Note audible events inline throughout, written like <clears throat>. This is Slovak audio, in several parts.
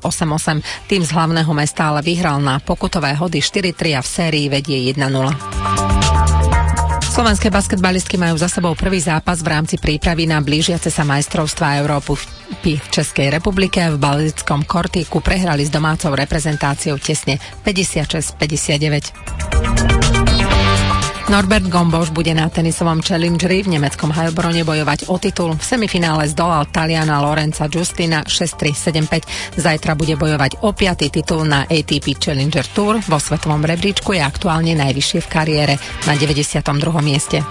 8-8. Tým z hlavného mesta ale vyhral na pokutové hody 4-3 a v sérii vedie 1-0. Slovenské basketbalistky majú za sebou prvý zápas v rámci prípravy na blížiace sa majstrovstvá Európy v Českej republike. V Balickom Kortíku prehrali s domácou reprezentáciou tesne 56-59. Norbert Gomboš bude na tenisovom Challengeri v nemeckom Heilbrone bojovať o titul. V semifinále zdolal Taliana Lorenza Justina 6-3-7-5. Zajtra bude bojovať o piatý titul na ATP Challenger Tour. Vo svetovom rebríčku je aktuálne najvyššie v kariére na 92. mieste.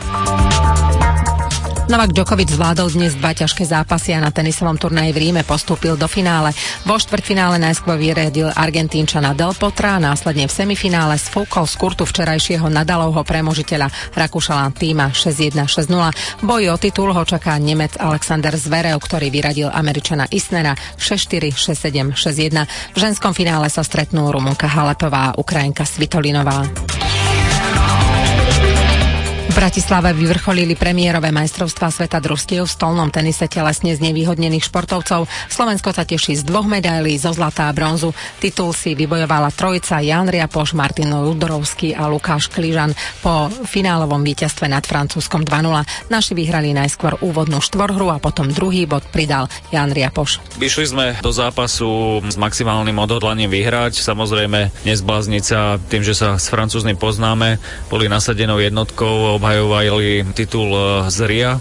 Novak Djokovic zvládol dnes dva ťažké zápasy a na tenisovom turnaji v Ríme postúpil do finále. Vo štvrťfinále najskôr vyriadil Argentínčana Del Potra a následne v semifinále sfúkol z kurtu včerajšieho Nadalovho premožiteľa Rakúšala týma 6-1-6-0. Boj o titul ho čaká Nemec Alexander Zverev, ktorý vyradil Američana Isnera 6-4, 6-7, 6-1. V ženskom finále sa stretnú Rumunka Halepová a Ukrajinka Svitolinová. Bratislave vyvrcholili premiérové majstrovstvá sveta družstiev v stolnom tenise telesne z nevýhodnených športovcov. Slovensko sa teší z dvoch medailí, zo zlatá a bronzu. Titul si vybojovala trojica Jan Riapoš, Martin Ludorovský a Lukáš Kližan po finálovom víťazstve nad Francúzskom 2-0. Naši vyhrali najskôr úvodnú štvorhru a potom druhý bod pridal Jan Riapoš. Vyšli sme do zápasu s maximálnym odhodlaním vyhrať. Samozrejme, nezblázniť sa tým, že sa s Francúzmi poznáme. Boli nasadenou jednotkou, obhajovali titul e, z RIA,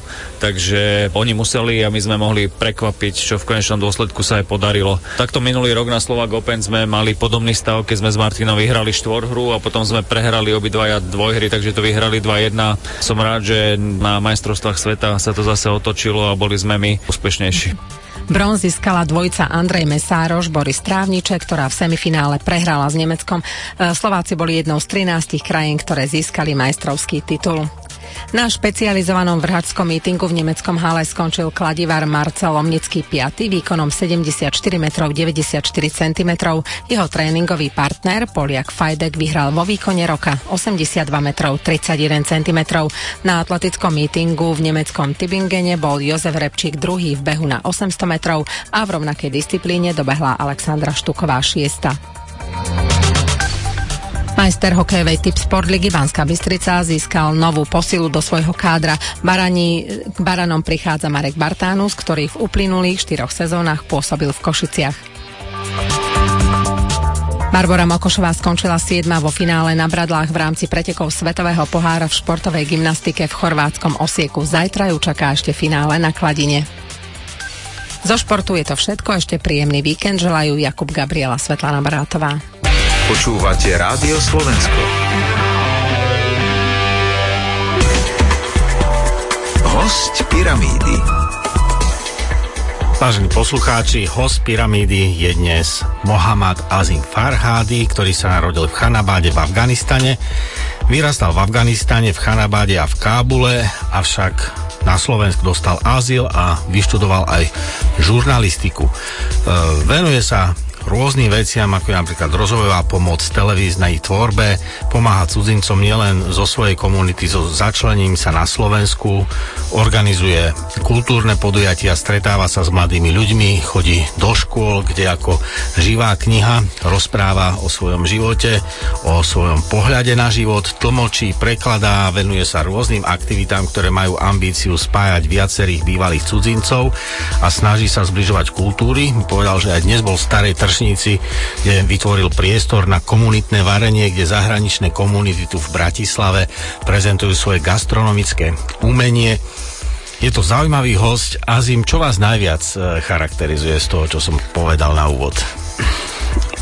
takže oni museli a my sme mohli prekvapiť, čo v konečnom dôsledku sa aj podarilo. Takto minulý rok na Slovak Open sme mali podobný stav, keď sme s Martinom vyhrali štvorhru a potom sme prehrali obidvaja dvojhry, takže to vyhrali 2-1. Som rád, že na majstrovstvách sveta sa to zase otočilo a boli sme my úspešnejší. Bronz získala dvojica Andrej Mesároš, Boris Trávniče, ktorá v semifinále prehrala s Nemeckom. E, Slováci boli jednou z 13 krajín, ktoré získali majstrovský titul. Na špecializovanom vrhačskom mítingu v nemeckom hale skončil kladivár Marcel Omnický 5. výkonom 74 m 94 cm. Jeho tréningový partner Poliak Fajdek vyhral vo výkone roka 82 m 31 cm. Na atletickom mítingu v nemeckom Tübingene bol Jozef Repčík druhý v behu na 800 metrov a v rovnakej disciplíne dobehla Alexandra Štuková 6. Majster hokejovej typ Sportligy Banská Bystrica získal novú posilu do svojho kádra. Barani, k Baranom prichádza Marek Bartánus, ktorý v uplynulých štyroch sezónach pôsobil v Košiciach. Barbara Mokošová skončila 7. vo finále na Bradlách v rámci pretekov Svetového pohára v športovej gymnastike v chorvátskom Osieku. Zajtra ju čaká ešte finále na Kladine. Zo športu je to všetko, ešte príjemný víkend želajú Jakub Gabriela Svetlana Barátová. Počúvate Rádio Slovensko. Host Pyramídy. Vážení poslucháči, host Pyramídy je dnes Mohamed Azim Farhadi, ktorý sa narodil v Chanabáde v Afganistane. Vyrastal v Afganistane, v Chanabáde a v Kábule, avšak na Slovensku dostal azyl a vyštudoval aj žurnalistiku. E, venuje sa rôznym veciam, ako je napríklad rozvojová pomoc, televíznej tvorbe, pomáha cudzincom nielen zo svojej komunity, so začlením sa na Slovensku, organizuje kultúrne podujatia, stretáva sa s mladými ľuďmi, chodí do škôl, kde ako živá kniha rozpráva o svojom živote, o svojom pohľade na život, tlmočí, prekladá, venuje sa rôznym aktivitám, ktoré majú ambíciu spájať viacerých bývalých cudzincov a snaží sa zbližovať kultúry. Povedal, že aj dnes bol v starej Pršnici, kde vytvoril priestor na komunitné varenie, kde zahraničné komunity tu v Bratislave prezentujú svoje gastronomické umenie. Je to zaujímavý host. Azim, čo vás najviac eh, charakterizuje z toho, čo som povedal na úvod?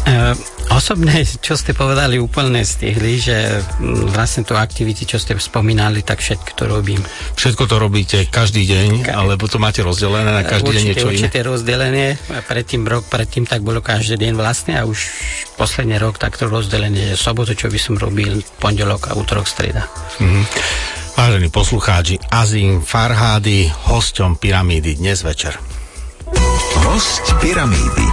Uh Osobne, <laughs> čo ste povedali, úplne stihli, že mm, vlastne to aktivity, čo ste spomínali, tak všetko to robím. Všetko to robíte každý deň, Ka- alebo to máte rozdelené na každý určite, deň niečo určite iné? Určite rozdelenie. Predtým rok, predtým tak bolo každý deň vlastne a už posledný rok takto rozdelenie. Sobotu, čo by som robil, pondelok a útorok, streda. Mm-hmm. Vážení poslucháči, Azim Farhády, hosťom Pyramídy dnes večer. Host Pyramídy.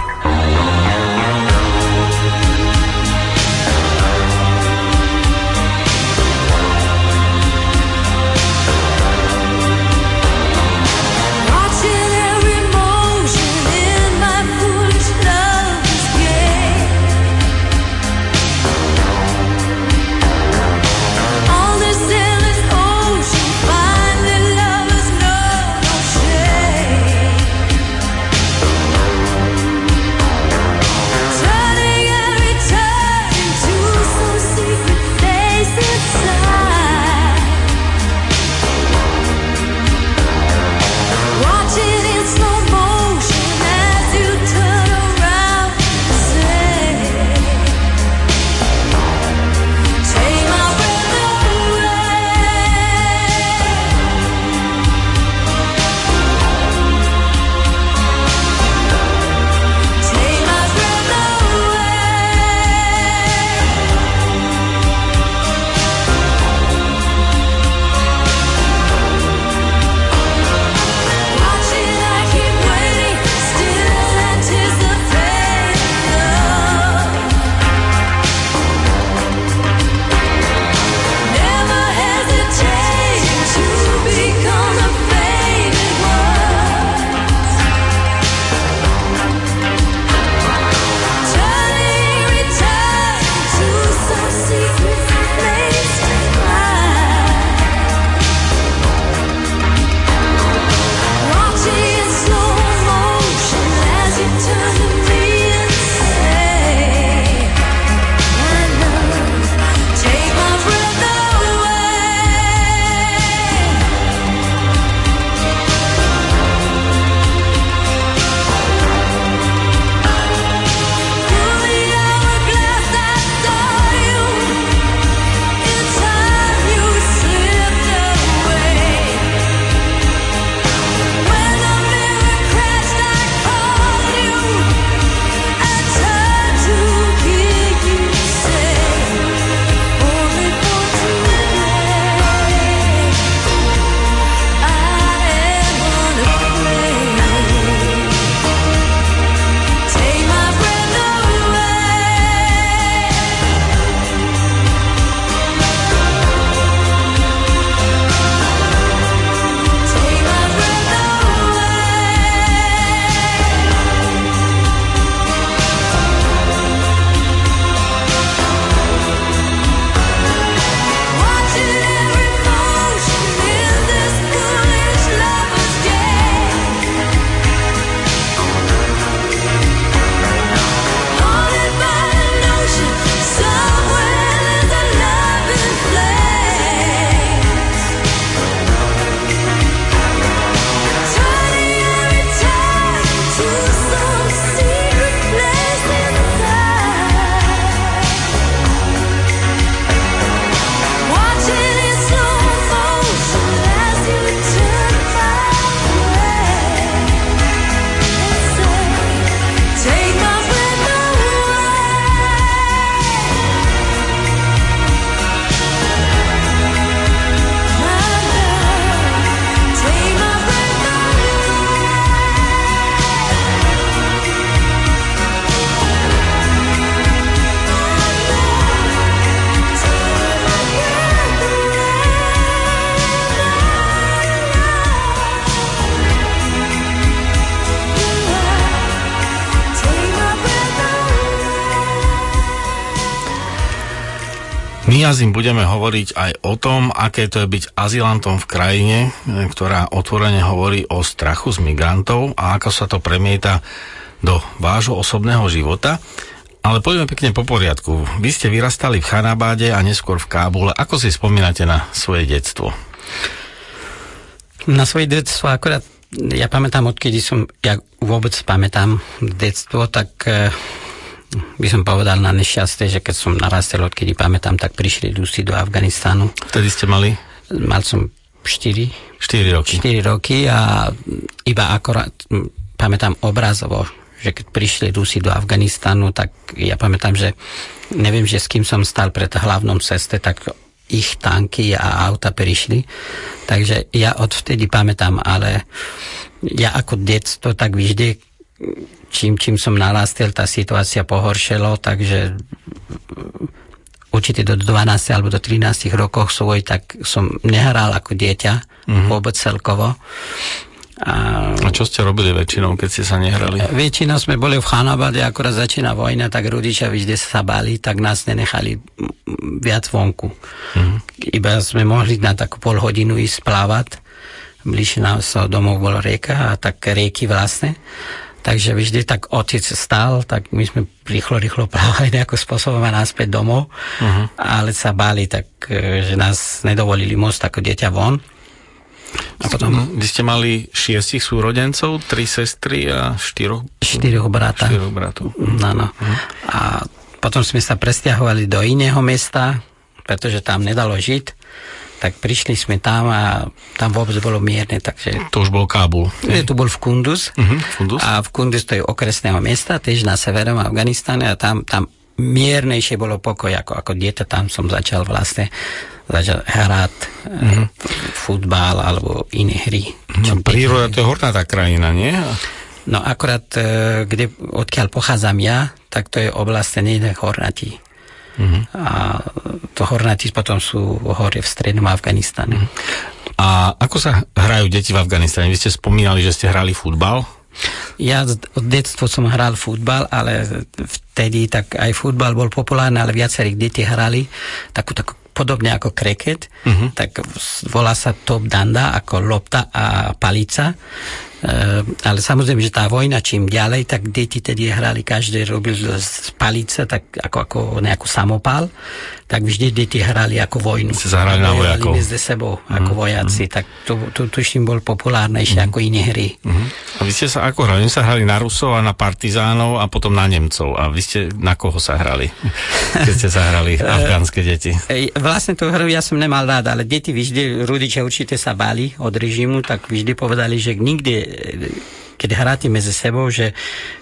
My Azim budeme hovoriť aj o tom, aké to je byť azylantom v krajine, ktorá otvorene hovorí o strachu z migrantov a ako sa to premieta do vášho osobného života. Ale poďme pekne po poriadku. Vy ste vyrastali v Chanabáde a neskôr v Kábule. Ako si spomínate na svoje detstvo? Na svoje detstvo akorát, ja pamätám, odkedy som, ja vôbec pamätám detstvo, tak e, by som povedal na nešťastie, že keď som narastel, odkedy pamätám, tak prišli Rusi do Afganistánu. Vtedy ste mali? Mal som 4, 4 roky. 4 roky a iba akorát pamätám obrazovo, že keď prišli Rusi do Afganistanu, tak ja pamätám, že neviem, že s kým som stal pred hlavnom ceste, tak ich tanky a auta prišli. Takže ja odvtedy pamätám, ale ja ako detstvo tak vždy čím, čím som narastel, tá situácia pohoršelo, takže určite do 12 alebo do 13 rokov svoj, tak som nehral ako dieťa, mm-hmm. vôbec celkovo. A, a čo ste robili väčšinou, keď ste sa nehrali? Väčšinou sme boli v Chanabade, akorát začína vojna, tak rodičia vždy sa báli, tak nás nenechali viac vonku. Mm-hmm. Iba sme mohli na takú pol hodinu ísť plávať. Bližšie nás domov bola rieka a tak rieky vlastne. Takže vždy tak otec stál, tak my sme rýchlo, rýchlo <laughs> plávali nejakým spôsobom a náspäť domov, uh-huh. ale sa báli, tak, e, že nás nedovolili môcť ako dieťa von. A potom... Vy ste mali šiestich súrodencov, tri sestry a štyroch... Štyroch brata. Štyroch bratov. No, no. Uh-huh. A potom sme sa presťahovali do iného mesta, pretože tam nedalo žiť tak prišli sme tam a tam vôbec bolo mierne, takže... To už bol Kábul. Je, to bol v Kunduz. Uh-huh, Kunduz. A v Kunduz to je okresného mesta, tiež na severom Afganistane a tam, tam miernejšie bolo pokoj, ako, ako dieťa tam som začal vlastne začal hrať uh-huh. futbal alebo iné hry. No, príroda to je hornatá krajina, nie? No akorát, e, kde, odkiaľ pochádzam ja, tak to je oblasť nie hornatí. Uh-huh. A to hornáci potom sú hory v strednom Afganistane. Uh-huh. A ako sa hrajú deti v Afganistane? Vy ste spomínali, že ste hrali futbal? Ja od detstva som hral futbal, ale vtedy tak aj futbal bol populárny, ale viacerých detí hrali takú, takú podobne ako kreket, uh-huh. tak volá sa top danda ako lopta a palica ale samozrejme, že tá vojna čím ďalej, tak deti tedy hrali, každý robil z palice, tak ako, ako nejakú samopal, tak vždy deti hrali ako vojnu. Ste zahrali na vojakov. Medzi sebou ako mm, vojaci, mm. tak to, to, tuším bol populárnejšie mm. ako iné hry. Mm. A vy ste sa ako hrali? Vy sa hrali na Rusov a na partizánov a potom na Nemcov. A vy ste na koho sa hrali? <laughs> Keď ste sa hrali afgánske deti. Vlastne tú hru ja som nemal rád, ale deti vždy, rodičia určite sa báli od režimu, tak vždy povedali, že nikdy keď hráte medzi sebou, že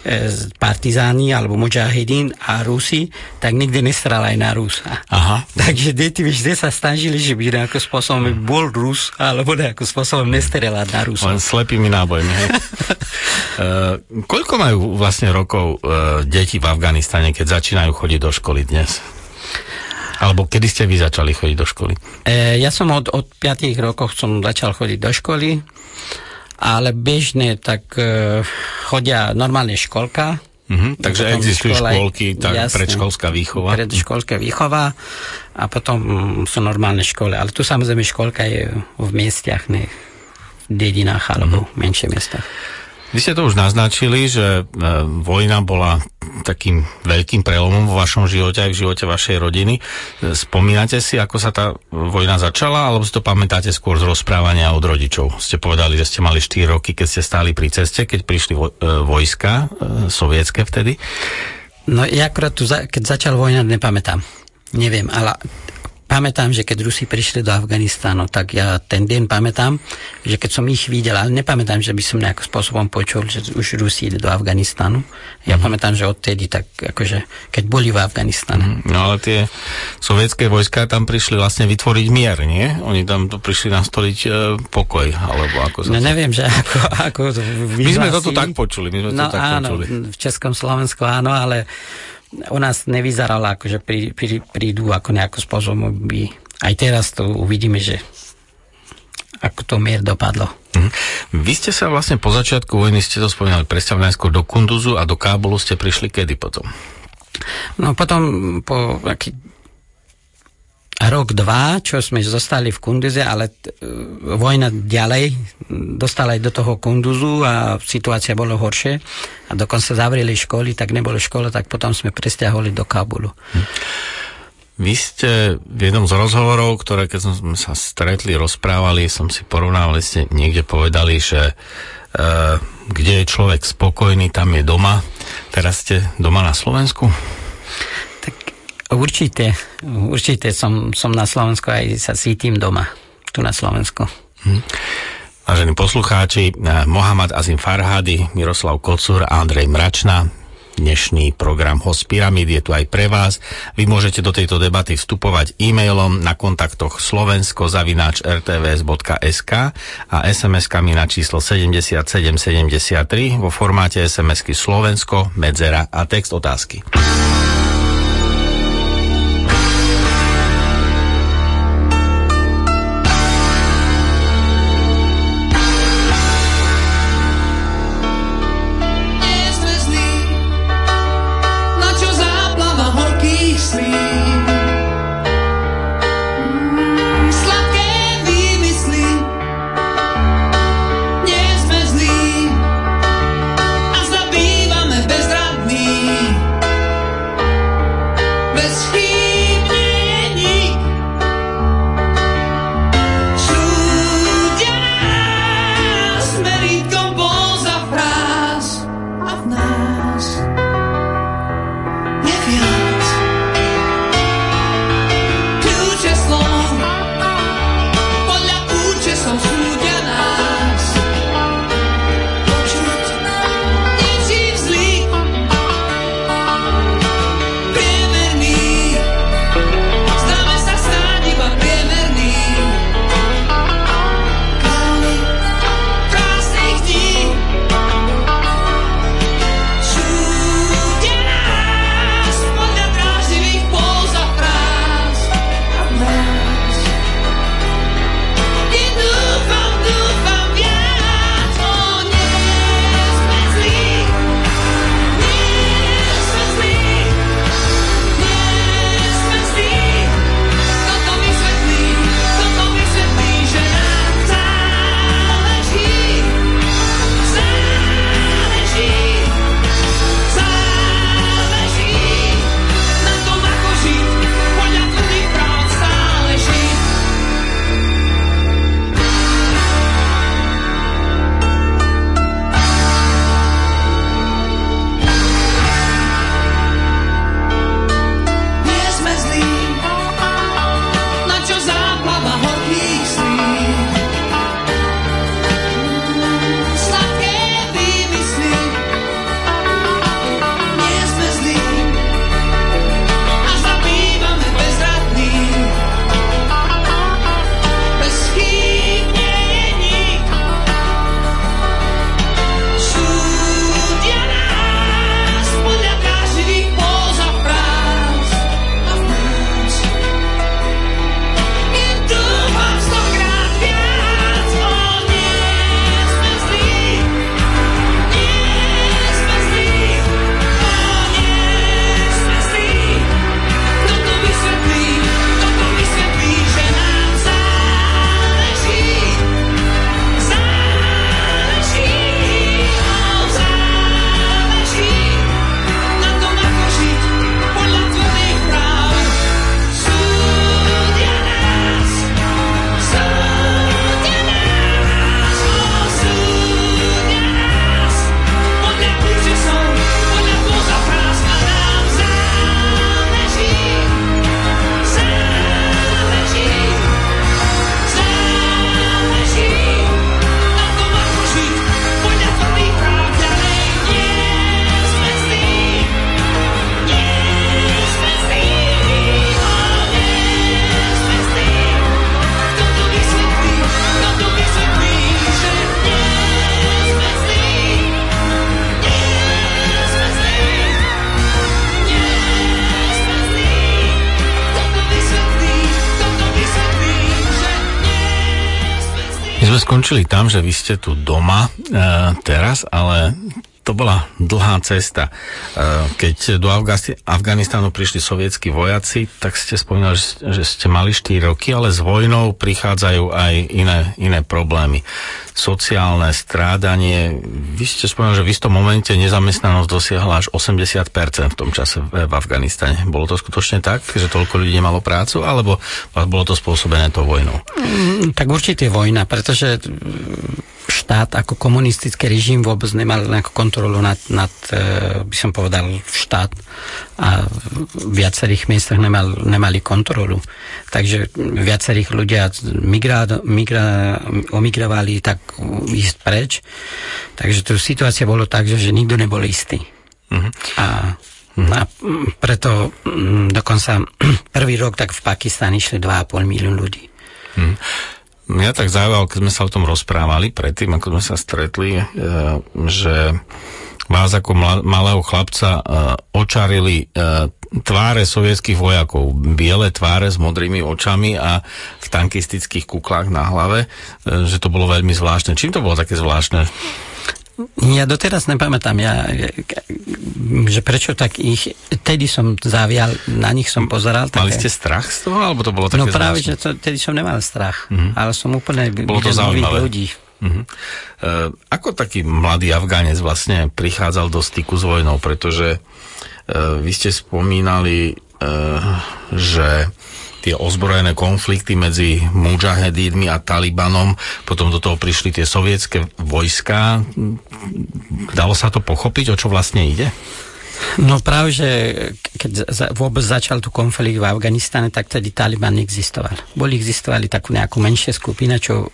e, partizáni alebo mujahidín a Rusi, tak nikdy nestral aj na Rusa. Aha. <laughs> Takže deti vždy sa snažili, že by nejakým spôsobom bol Rus, alebo nejakým spôsobom nestrelať na Rusa. Len slepými nábojmi. Uh, <laughs> koľko majú vlastne rokov uh, deti v Afganistane, keď začínajú chodiť do školy dnes? Alebo kedy ste vy začali chodiť do školy? E, ja som od, od 5 rokov som začal chodiť do školy ale bežne tak uh, chodia normálne školka. Uh-huh, takže existujú škole, školky, tak jasne, predškolská výchova. Predškolská výchova a potom sú normálne školy. Ale tu samozrejme školka je v miestiach, ne v dedinách alebo uh-huh. menšie miestach. Vy ste to už naznačili, že e, vojna bola takým veľkým prelomom vo vašom živote aj v živote vašej rodiny. E, spomínate si, ako sa tá vojna začala, alebo si to pamätáte skôr z rozprávania od rodičov? Ste povedali, že ste mali 4 roky, keď ste stáli pri ceste, keď prišli e, vojska sovietské vtedy. No ja akorát tu, keď začal vojna, nepamätám. Neviem, ale pamätám, že keď Rusi prišli do Afganistánu, tak ja ten deň pamätám, že keď som ich videl, ale nepamätám, že by som nejakým spôsobom počul, že už Rusi ide do Afganistánu. Ja mm-hmm. pamätám, že odtedy, tak akože, keď boli v Afganistane. Mm-hmm. No ale tie sovietské vojska tam prišli vlastne vytvoriť mier, nie? Oni tam to prišli nastoliť e, pokoj, alebo ako sa... No neviem, že ako... ako my sme to tu tak počuli, my sme no, to tak áno, počuli. v Českom Slovensku áno, ale u nás nevyzeralo ako, že prí, prí, prídu ako nejakú spôsobom by aj teraz to uvidíme, že ako to mier dopadlo. Mm. Vy ste sa vlastne po začiatku vojny, ste to spomínali, presťahovali najskôr do Kunduzu a do Kábulu ste prišli kedy potom? No potom po aký rok, dva, čo sme zostali v Kunduze, ale t- vojna ďalej dostala aj do toho Kunduzu a situácia bola horšie a dokonca zavreli školy, tak nebolo škola, tak potom sme presťahovali do Kabulu. Hm. Vy ste v jednom z rozhovorov, ktoré keď sme sa stretli, rozprávali, som si porovnával, ste niekde povedali, že uh, kde je človek spokojný, tam je doma. Teraz ste doma na Slovensku? Určite, určite som, som na Slovensku aj sa cítim doma, tu na Slovensku. Hm. Vážení poslucháči, eh, Mohamed Azim Farhady, Miroslav Kocur a Andrej Mračna, Dnešný program Host Pyramid je tu aj pre vás. Vy môžete do tejto debaty vstupovať e-mailom na kontaktoch slovensko zavináč rtvs.sk a SMS-kami na číslo 7773 vo formáte SMS-ky Slovensko, medzera a text otázky. Skončili tam, že vy ste tu doma e, teraz, ale to bola dlhá cesta. E, keď do Afganistanu prišli sovietskí vojaci, tak ste spomínali, že ste mali 4 roky, ale s vojnou prichádzajú aj iné, iné problémy. Sociálne strádanie. Vy ste spomínali, že v istom momente nezamestnanosť dosiahla až 80% v tom čase v Afganistane. Bolo to skutočne tak, že toľko ľudí nemalo prácu, alebo bolo to spôsobené tou vojnou? Mm, tak určite vojna, pretože štát ako komunistický režim vôbec nemal nejakú kontrolu nad, nad e, by som povedal, štát a v viacerých miestach nemal, nemali kontrolu. Takže viacerých ľudia migrá, migrá, omigrovali tak ísť preč. Takže tu situácia bolo tak, že, že nikto nebol istý. Uh-huh. A a preto dokonca <clears throat> prvý rok tak v Pakistane išli 2,5 milión ľudí. Hmm. Mňa tak zaujalo, keď sme sa o tom rozprávali predtým, ako sme sa stretli, e, že vás ako malého chlapca e, očarili e, tváre sovietských vojakov, biele tváre s modrými očami a v tankistických kuklách na hlave, že to bolo veľmi zvláštne. Čím to bolo také zvláštne? Ja doteraz nepamätám, ja, že prečo tak ich, tedy som zavial, na nich som pozeral. Mali ste strach z toho, alebo to bolo také No práve, zvláštne? že to, tedy som nemal strach, mm-hmm. ale som úplne bolo to zaujímavé. ľudí. Uh-huh. Uh, ako taký mladý Afgánec vlastne prichádzal do styku s vojnou, pretože uh, vy ste spomínali, uh, že tie ozbrojené konflikty medzi mujahedínmi a Talibanom, potom do toho prišli tie sovietské vojska. Dalo sa to pochopiť, o čo vlastne ide? No práve, že keď za, vôbec začal tu konflikt v Afganistane, tak tedy Taliban neexistoval. Boli existovali takú nejakú menšie skupina, čo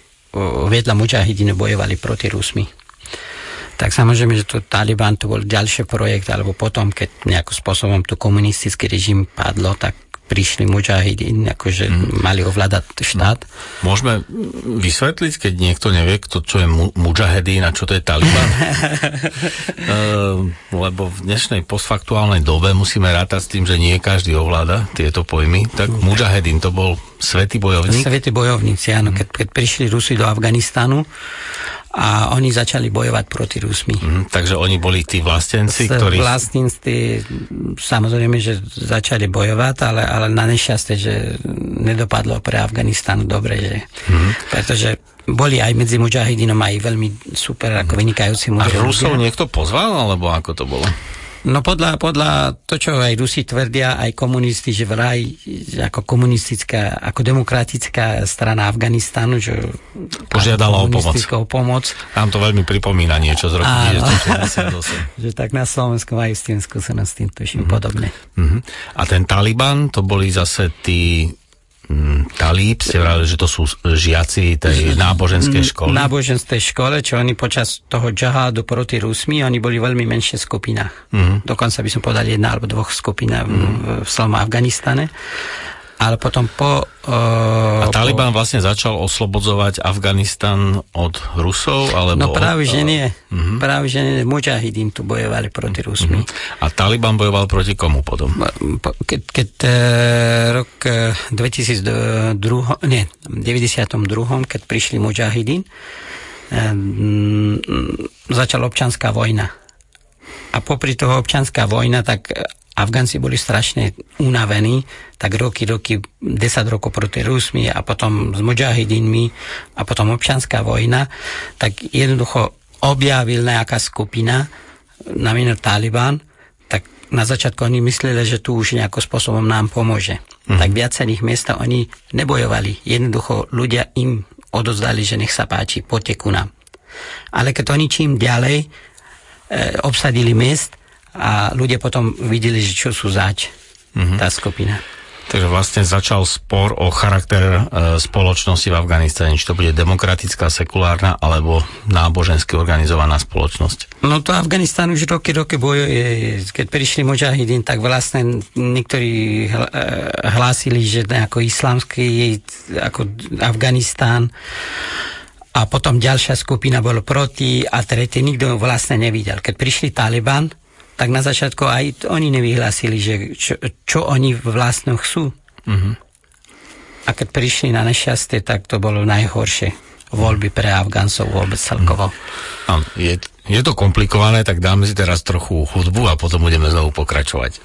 viedla mujahidiny bojovali proti Rusmi. Tak samozrejme, že to Taliban to bol ďalší projekt, alebo potom, keď nejakým spôsobom tu komunistický režim padlo, tak prišli mujahidin, akože mm. mali ovládať štát. Môžeme vysvetliť, keď niekto nevie, kto, čo je mu, a čo to je Taliban? uh, <laughs> lebo v dnešnej postfaktuálnej dobe musíme rátať s tým, že nie každý ovláda tieto pojmy. Tak mm. mujahedín to bol svetý bojovník? Svetý bojovníci, áno. Keď, keď prišli Rusi do Afganistanu, a oni začali bojovať proti Rusmi. Mm, takže oni boli tí vlastenci, ktorí... Vlastníci, samozrejme, že začali bojovať, ale, ale na nešťastie, že nedopadlo pre Afganistanu dobre, že... Mm. Pretože boli aj medzi mujahidinom aj veľmi super, ako vynikajúci A Rusov niekto pozval, alebo ako to bolo? No podľa, podľa to, čo aj Rusi tvrdia, aj komunisti, že vraj ako komunistická, ako demokratická strana Afganistanu, že požiadala o pomoc. pomoc. Nám to veľmi pripomína niečo z roku 1968. <laughs> že tak na Slovensku majú s tým skúsenosť, s tým tuším mm-hmm. podobne. Mm-hmm. A ten Taliban, to boli zase tí talíb, ste vrali, že to sú žiaci tej náboženskej mm, školy. Náboženskej škole, čo oni počas toho džahádu proti Rusmi, oni boli veľmi menšie skupinách. Mm. Dokonca by som povedal jedna alebo dvoch skupinách mm. v, v Afganistane ale potom po... Uh, a Taliban po... vlastne začal oslobodzovať Afganistan od Rusov? Alebo no práve, od, že nie. Uh-huh. Práve, že nie. Mujahidín tu bojovali proti Rusmi. Uh-huh. A Taliban bojoval proti komu potom? Keď, keď uh, rok 2002, nie, v 92. keď prišli Mujahidín, um, začala občanská vojna. A popri toho občanská vojna, tak Afgánci boli strašne unavení, tak roky, roky, 10 rokov proti Rusmi a potom s mujahidinmi a potom občianská vojna, tak jednoducho objavil nejaká skupina na meno Taliban, tak na začiatku oni mysleli, že tu už nejakým spôsobom nám pomôže. Mm. Tak viacerých miestach oni nebojovali. Jednoducho ľudia im odozdali, že nech sa páči, poďte ku nám. Ale keď oni čím ďalej e, obsadili miest, a ľudia potom videli, že čo sú zač mm-hmm. tá skupina. Takže vlastne začal spor o charakter e, spoločnosti v Afganistane, či to bude demokratická, sekulárna alebo nábožensky organizovaná spoločnosť. No to Afganistan už roky, roky bojuje. Keď prišli Mujahidin, tak vlastne niektorí e, hlásili, že ako islamský ako Afganistán a potom ďalšia skupina bolo proti a tretí nikto vlastne nevidel. Keď prišli Taliban, tak na začiatku aj oni nevyhlásili, že čo, čo oni vlastne chcú. Uh-huh. A keď prišli na nešťastie, tak to bolo najhoršie voľby pre Afgáncov vôbec celkovo. Uh-huh. Je, Je to komplikované, tak dáme si teraz trochu hudbu a potom budeme znovu pokračovať.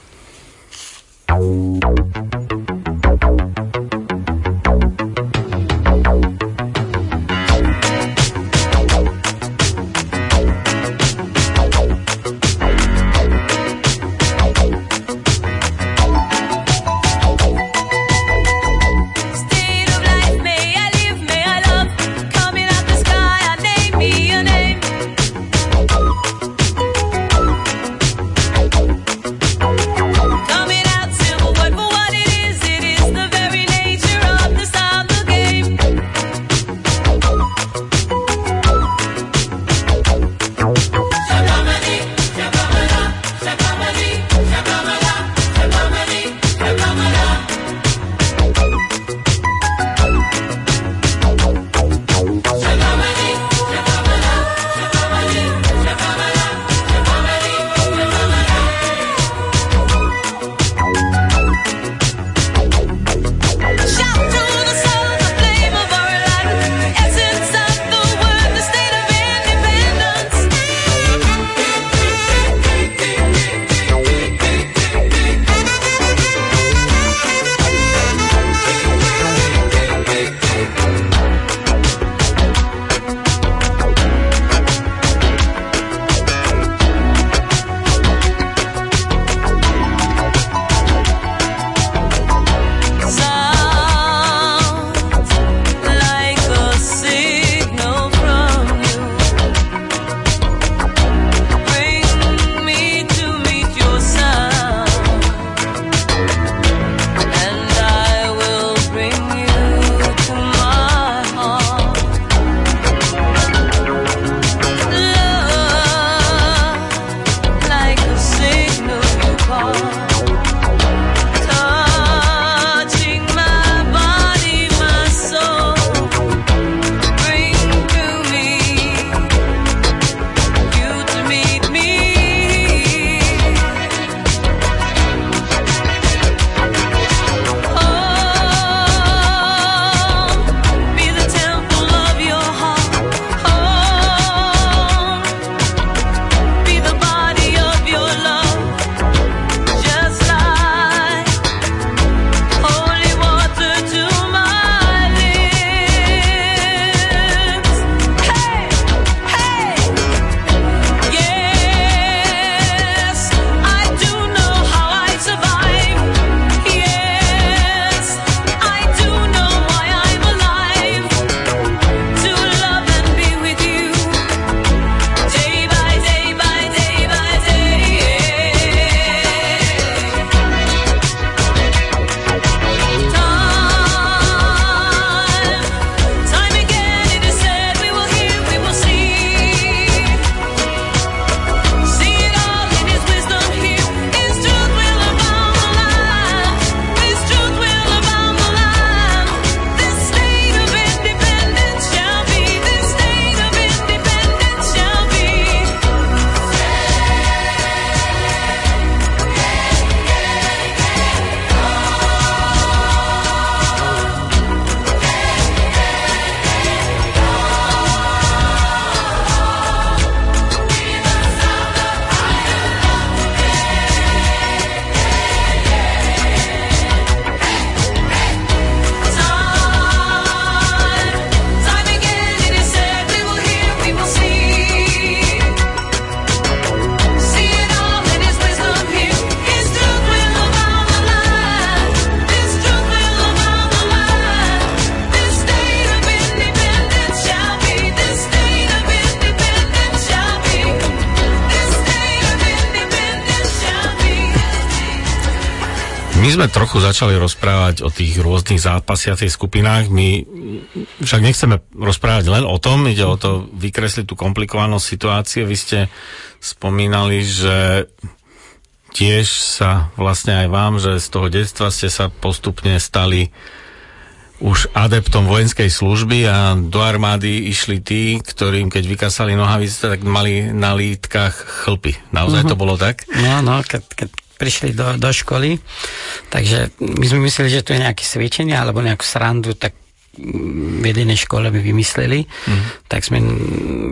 Trochu začali rozprávať o tých rôznych zápasiacich skupinách. My však nechceme rozprávať len o tom, ide o to vykresliť tú komplikovanosť situácie. Vy ste spomínali, že tiež sa vlastne aj vám, že z toho detstva ste sa postupne stali už adeptom vojenskej služby a do armády išli tí, ktorým keď vykasali nohavice, tak mali na lítkach chlpy. Naozaj uh-huh. to bolo tak? No, no, keď, keď prišli do, do školy, takže my sme mysleli, že to je nejaké sviečenie alebo nejakú srandu, tak v jednej škole by vymysleli, mm. tak sme,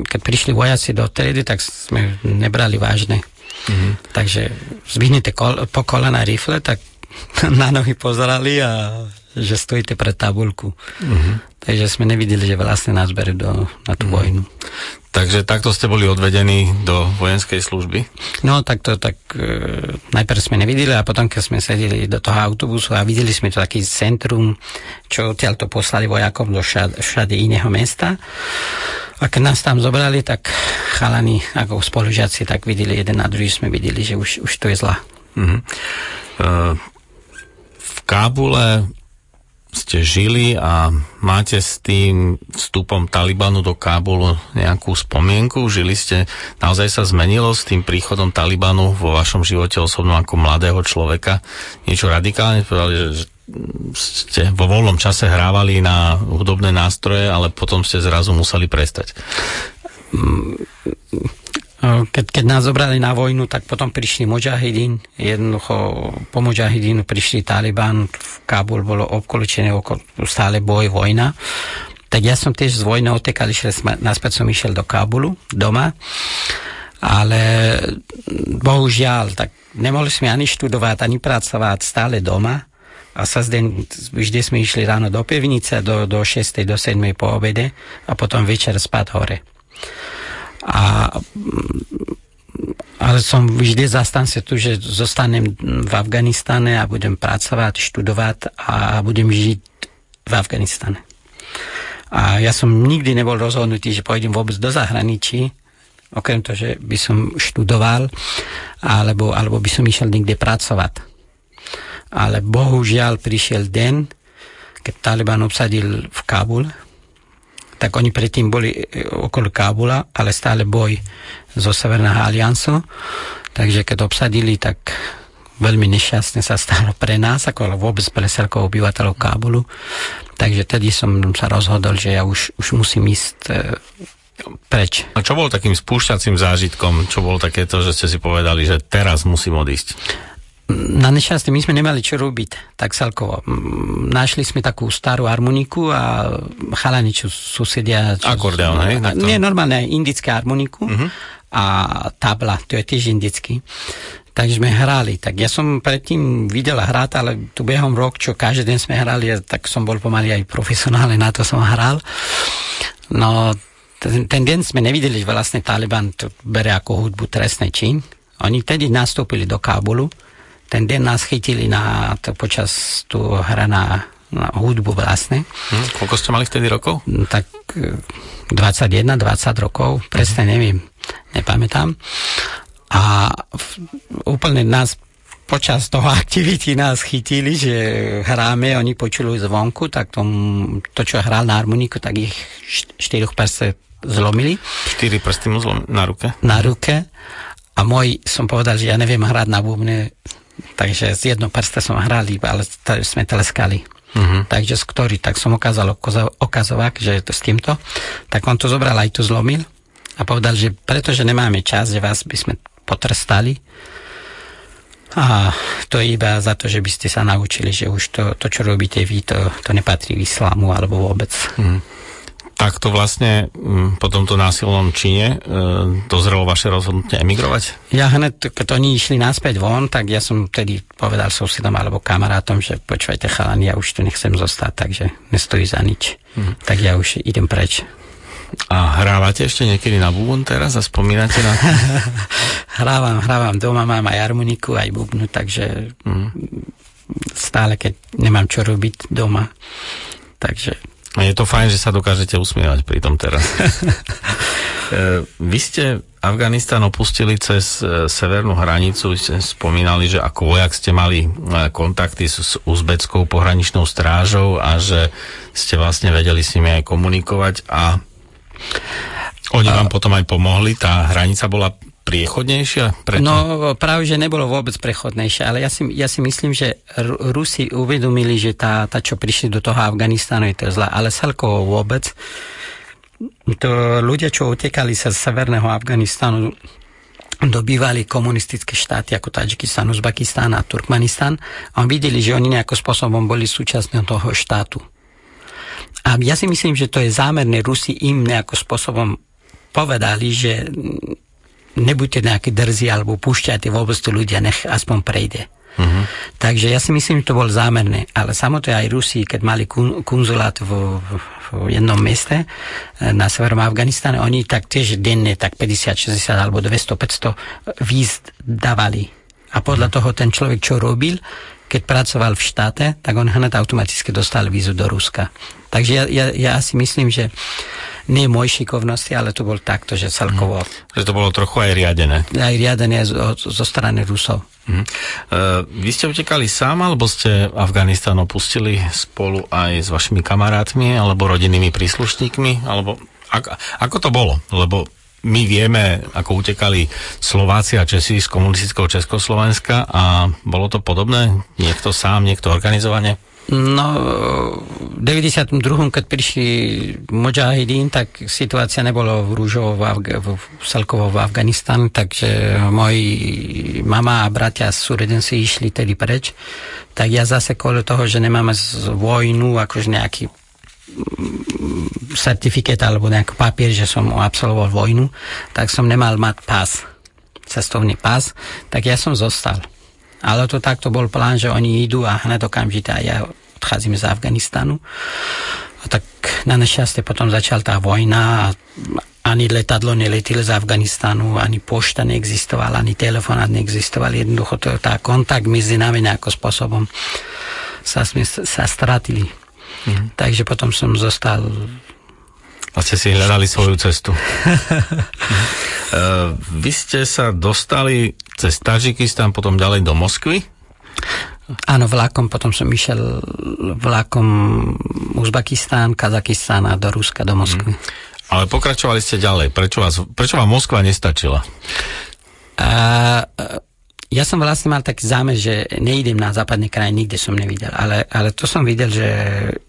keď prišli vojaci do triedy, tak sme nebrali vážne. Mm. Takže zvihnete kol, po kolena rifle, tak <laughs> na nohy pozerali a že stojíte pre tabulku. Mm-hmm. Takže sme nevideli, že vlastne nás berú do, na tú mm-hmm. vojnu. Takže takto ste boli odvedení do vojenskej služby? No, tak to tak e, najprv sme nevideli a potom, keď sme sedeli do toho autobusu a videli sme to taký centrum, čo odtiaľ to poslali vojakom do všade, všade iného mesta. A keď nás tam zobrali, tak chalani ako spolužiaci tak videli jeden na druhý, sme videli, že už, už to je zla. Mm-hmm. Uh, v Kábule ste žili a máte s tým vstupom Talibanu do Kábulu nejakú spomienku? Žili ste, naozaj sa zmenilo s tým príchodom Talibanu vo vašom živote osobno ako mladého človeka? Niečo radikálne? Povedali, že ste vo voľnom čase hrávali na hudobné nástroje, ale potom ste zrazu museli prestať. Mm, keď, keď nás zobrali na vojnu, tak potom prišli Mojahidín. Jednoducho po Mojahidínu prišli Taliban, v Kábul bolo obkoličené okolo, stále boj, vojna. Tak ja som tiež z vojny otekal, išiel, naspäť som išiel do Kábulu, doma. Ale bohužiaľ, tak nemohli sme ani študovať, ani pracovať, stále doma. A sa zden, vždy sme išli ráno do pevnice, do, do 6. do 7. po obede a potom večer spať hore. A, ale som vždy zastance tu, že zostanem v Afganistane a budem pracovať, študovať a budem žiť v Afganistane. A ja som nikdy nebol rozhodnutý, že pôjdem vôbec do zahraničí, okrem toho, že by som študoval, alebo, alebo by som išiel niekde pracovať. Ale bohužiaľ prišiel den, keď Taliban obsadil v Kabul, tak oni predtým boli e, okolo Kábula, ale stále boj zo Severného aliancu. Takže keď obsadili, tak veľmi nešťastne sa stalo pre nás, ako vôbec pre celkovo obyvateľov Kábulu. Takže tedy som sa rozhodol, že ja už, už musím ísť e, preč. A čo bol takým spúšťacím zážitkom? Čo bolo takéto, že ste si povedali, že teraz musím odísť? Na nešťastie my sme nemali čo robiť, tak celkovo. Našli sme takú starú harmoniku a chalani, čo susedia... Čo, Akordeon, hej? Nie, normálne indické harmoniku uh-huh. a tabla, to je tiež indický. Takže sme hrali. Tak ja som predtým videl hrať, ale tu behom rok, čo každý deň sme hrali, tak som bol pomaly aj profesionálny, na to som hral. No, ten, ten deň sme nevideli, že vlastne Taliban to bere ako hudbu trestný čin. Oni tedy nastúpili do Kábulu, ten deň nás chytili na, to, počas tu hra na, na hudbu vlastne. Hm, koľko ste mali vtedy rokov? Hm, tak 21, 20 rokov, presne neviem, nepamätám. A v, úplne nás počas toho <laughs> aktivity nás chytili, že hráme, oni počuli zvonku, tak tom, to, čo hral na harmoniku, tak ich štyroch prste zlomili. Štyri prsty mu zlomili na ruke? Na ruke. A môj som povedal, že ja neviem hrať na bubne, Takže z jedno prsta som hrali, ale t- sme tleskali. Uh-huh. Takže z ktorý, tak som ukázal okazovák, že je to s týmto. Tak on to zobral aj tu zlomil a povedal, že pretože nemáme čas, že vás by sme potrestali a to je iba za to, že by ste sa naučili, že už to, to čo robíte vy, to, to nepatrí v islámu alebo vôbec. Uh-huh takto vlastne mm, po tomto násilnom čine e, dozrelo vaše rozhodnutie emigrovať? Ja hneď, keď oni išli naspäť von, tak ja som tedy povedal susedom alebo kamarátom, že počúvajte chalani, ja už tu nechcem zostať, takže nestojí za nič. Hmm. Tak ja už idem preč. A hrávate ešte niekedy na bubon teraz a spomínate na to? <laughs> hrávam, hrávam doma, mám aj harmoniku, aj bubnu, takže hmm. stále, keď nemám čo robiť doma, takže je to fajn, že sa dokážete usmievať pri tom teraz. <laughs> E, vy ste Afganistan opustili cez e, severnú hranicu, vy ste spomínali, že ako vojak ste mali e, kontakty s uzbeckou pohraničnou strážou a že ste vlastne vedeli s nimi aj komunikovať a oni vám potom aj pomohli, tá hranica bola priechodnejšia? Prečo? No práve, že nebolo vôbec prechodnejšia, ale ja si, ja si myslím, že Rusi uvedomili, že tá, tá, čo prišli do toho Afganistánu, je to zlá, ale celkovo vôbec to ľudia, čo utekali sa z severného Afganistánu do bývali komunistické štáty ako Tadžikistan, Uzbekistan a Turkmenistan a videli, že oni nejakým spôsobom boli súčasťou toho štátu. A ja si myslím, že to je zámerné. Rusi im nejakým spôsobom povedali, že nebuďte nejaké drzí alebo púšťajte vôbec tu ľudia, nech aspoň prejde. Uh-huh. Takže ja si myslím, že to bol zámerné. Ale samotné aj Rusi, keď mali kun, kunzulát v, v, jednom meste eh, na severom Afganistane, oni tak tiež denne tak 50, 60 alebo 200, 500 víz dávali. A podľa uh-huh. toho ten človek, čo robil, keď pracoval v štáte, tak on hned automaticky dostal vízu do Ruska. Takže ja, ja, ja si myslím, že nie môj šikovnosti, ale to bol takto, že celkovo... Mm. Že to bolo trochu aj riadené. Aj riadené zo, zo strany Rusov. Mm. Uh, vy ste utekali sám, alebo ste Afganistan opustili spolu aj s vašimi kamarátmi, alebo rodinnými príslušníkmi, alebo ako, ako to bolo? Lebo my vieme, ako utekali Slováci a Česi z komunistického Československa a bolo to podobné? Niekto sám, niekto organizovane? No, v 92. keď prišli Mojahidín, tak situácia nebola v rúžovo v, Afga- v, celkovo v Afganistanu, takže moji mama a bratia z Sureden si išli tedy preč. Tak ja zase kvôli toho, že nemáme vojnu akože nejaký certifikát alebo nejaký papier, že som absolvoval vojnu, tak som nemal mať pás, cestovný pás, tak ja som zostal. Ale to takto bol plán, že oni idú a hned okamžite a ja odchádzam z Afganistanu. A tak na nešťastie potom začal tá vojna a ani letadlo neletilo z Afganistanu, ani pošta neexistovala, ani telefonát neexistoval. Jednoducho to, tá kontakt medzi nami nejakým spôsobom sa, sme, sa stratili. Mm. Takže potom som zostal a ste si hľadali svoju cestu. Uh, <laughs> vy ste sa dostali cez Tadžikistan, potom ďalej do Moskvy? Áno, vlakom, potom som išiel vlakom Uzbekistán, Kazakistán a do Ruska, do Moskvy. Mm. Ale pokračovali ste ďalej. Prečo, vás, prečo vám Moskva nestačila? Uh, ja som vlastne mal taký zámer, že neidem na západné krajiny, nikde som nevidel, ale, ale to som videl, že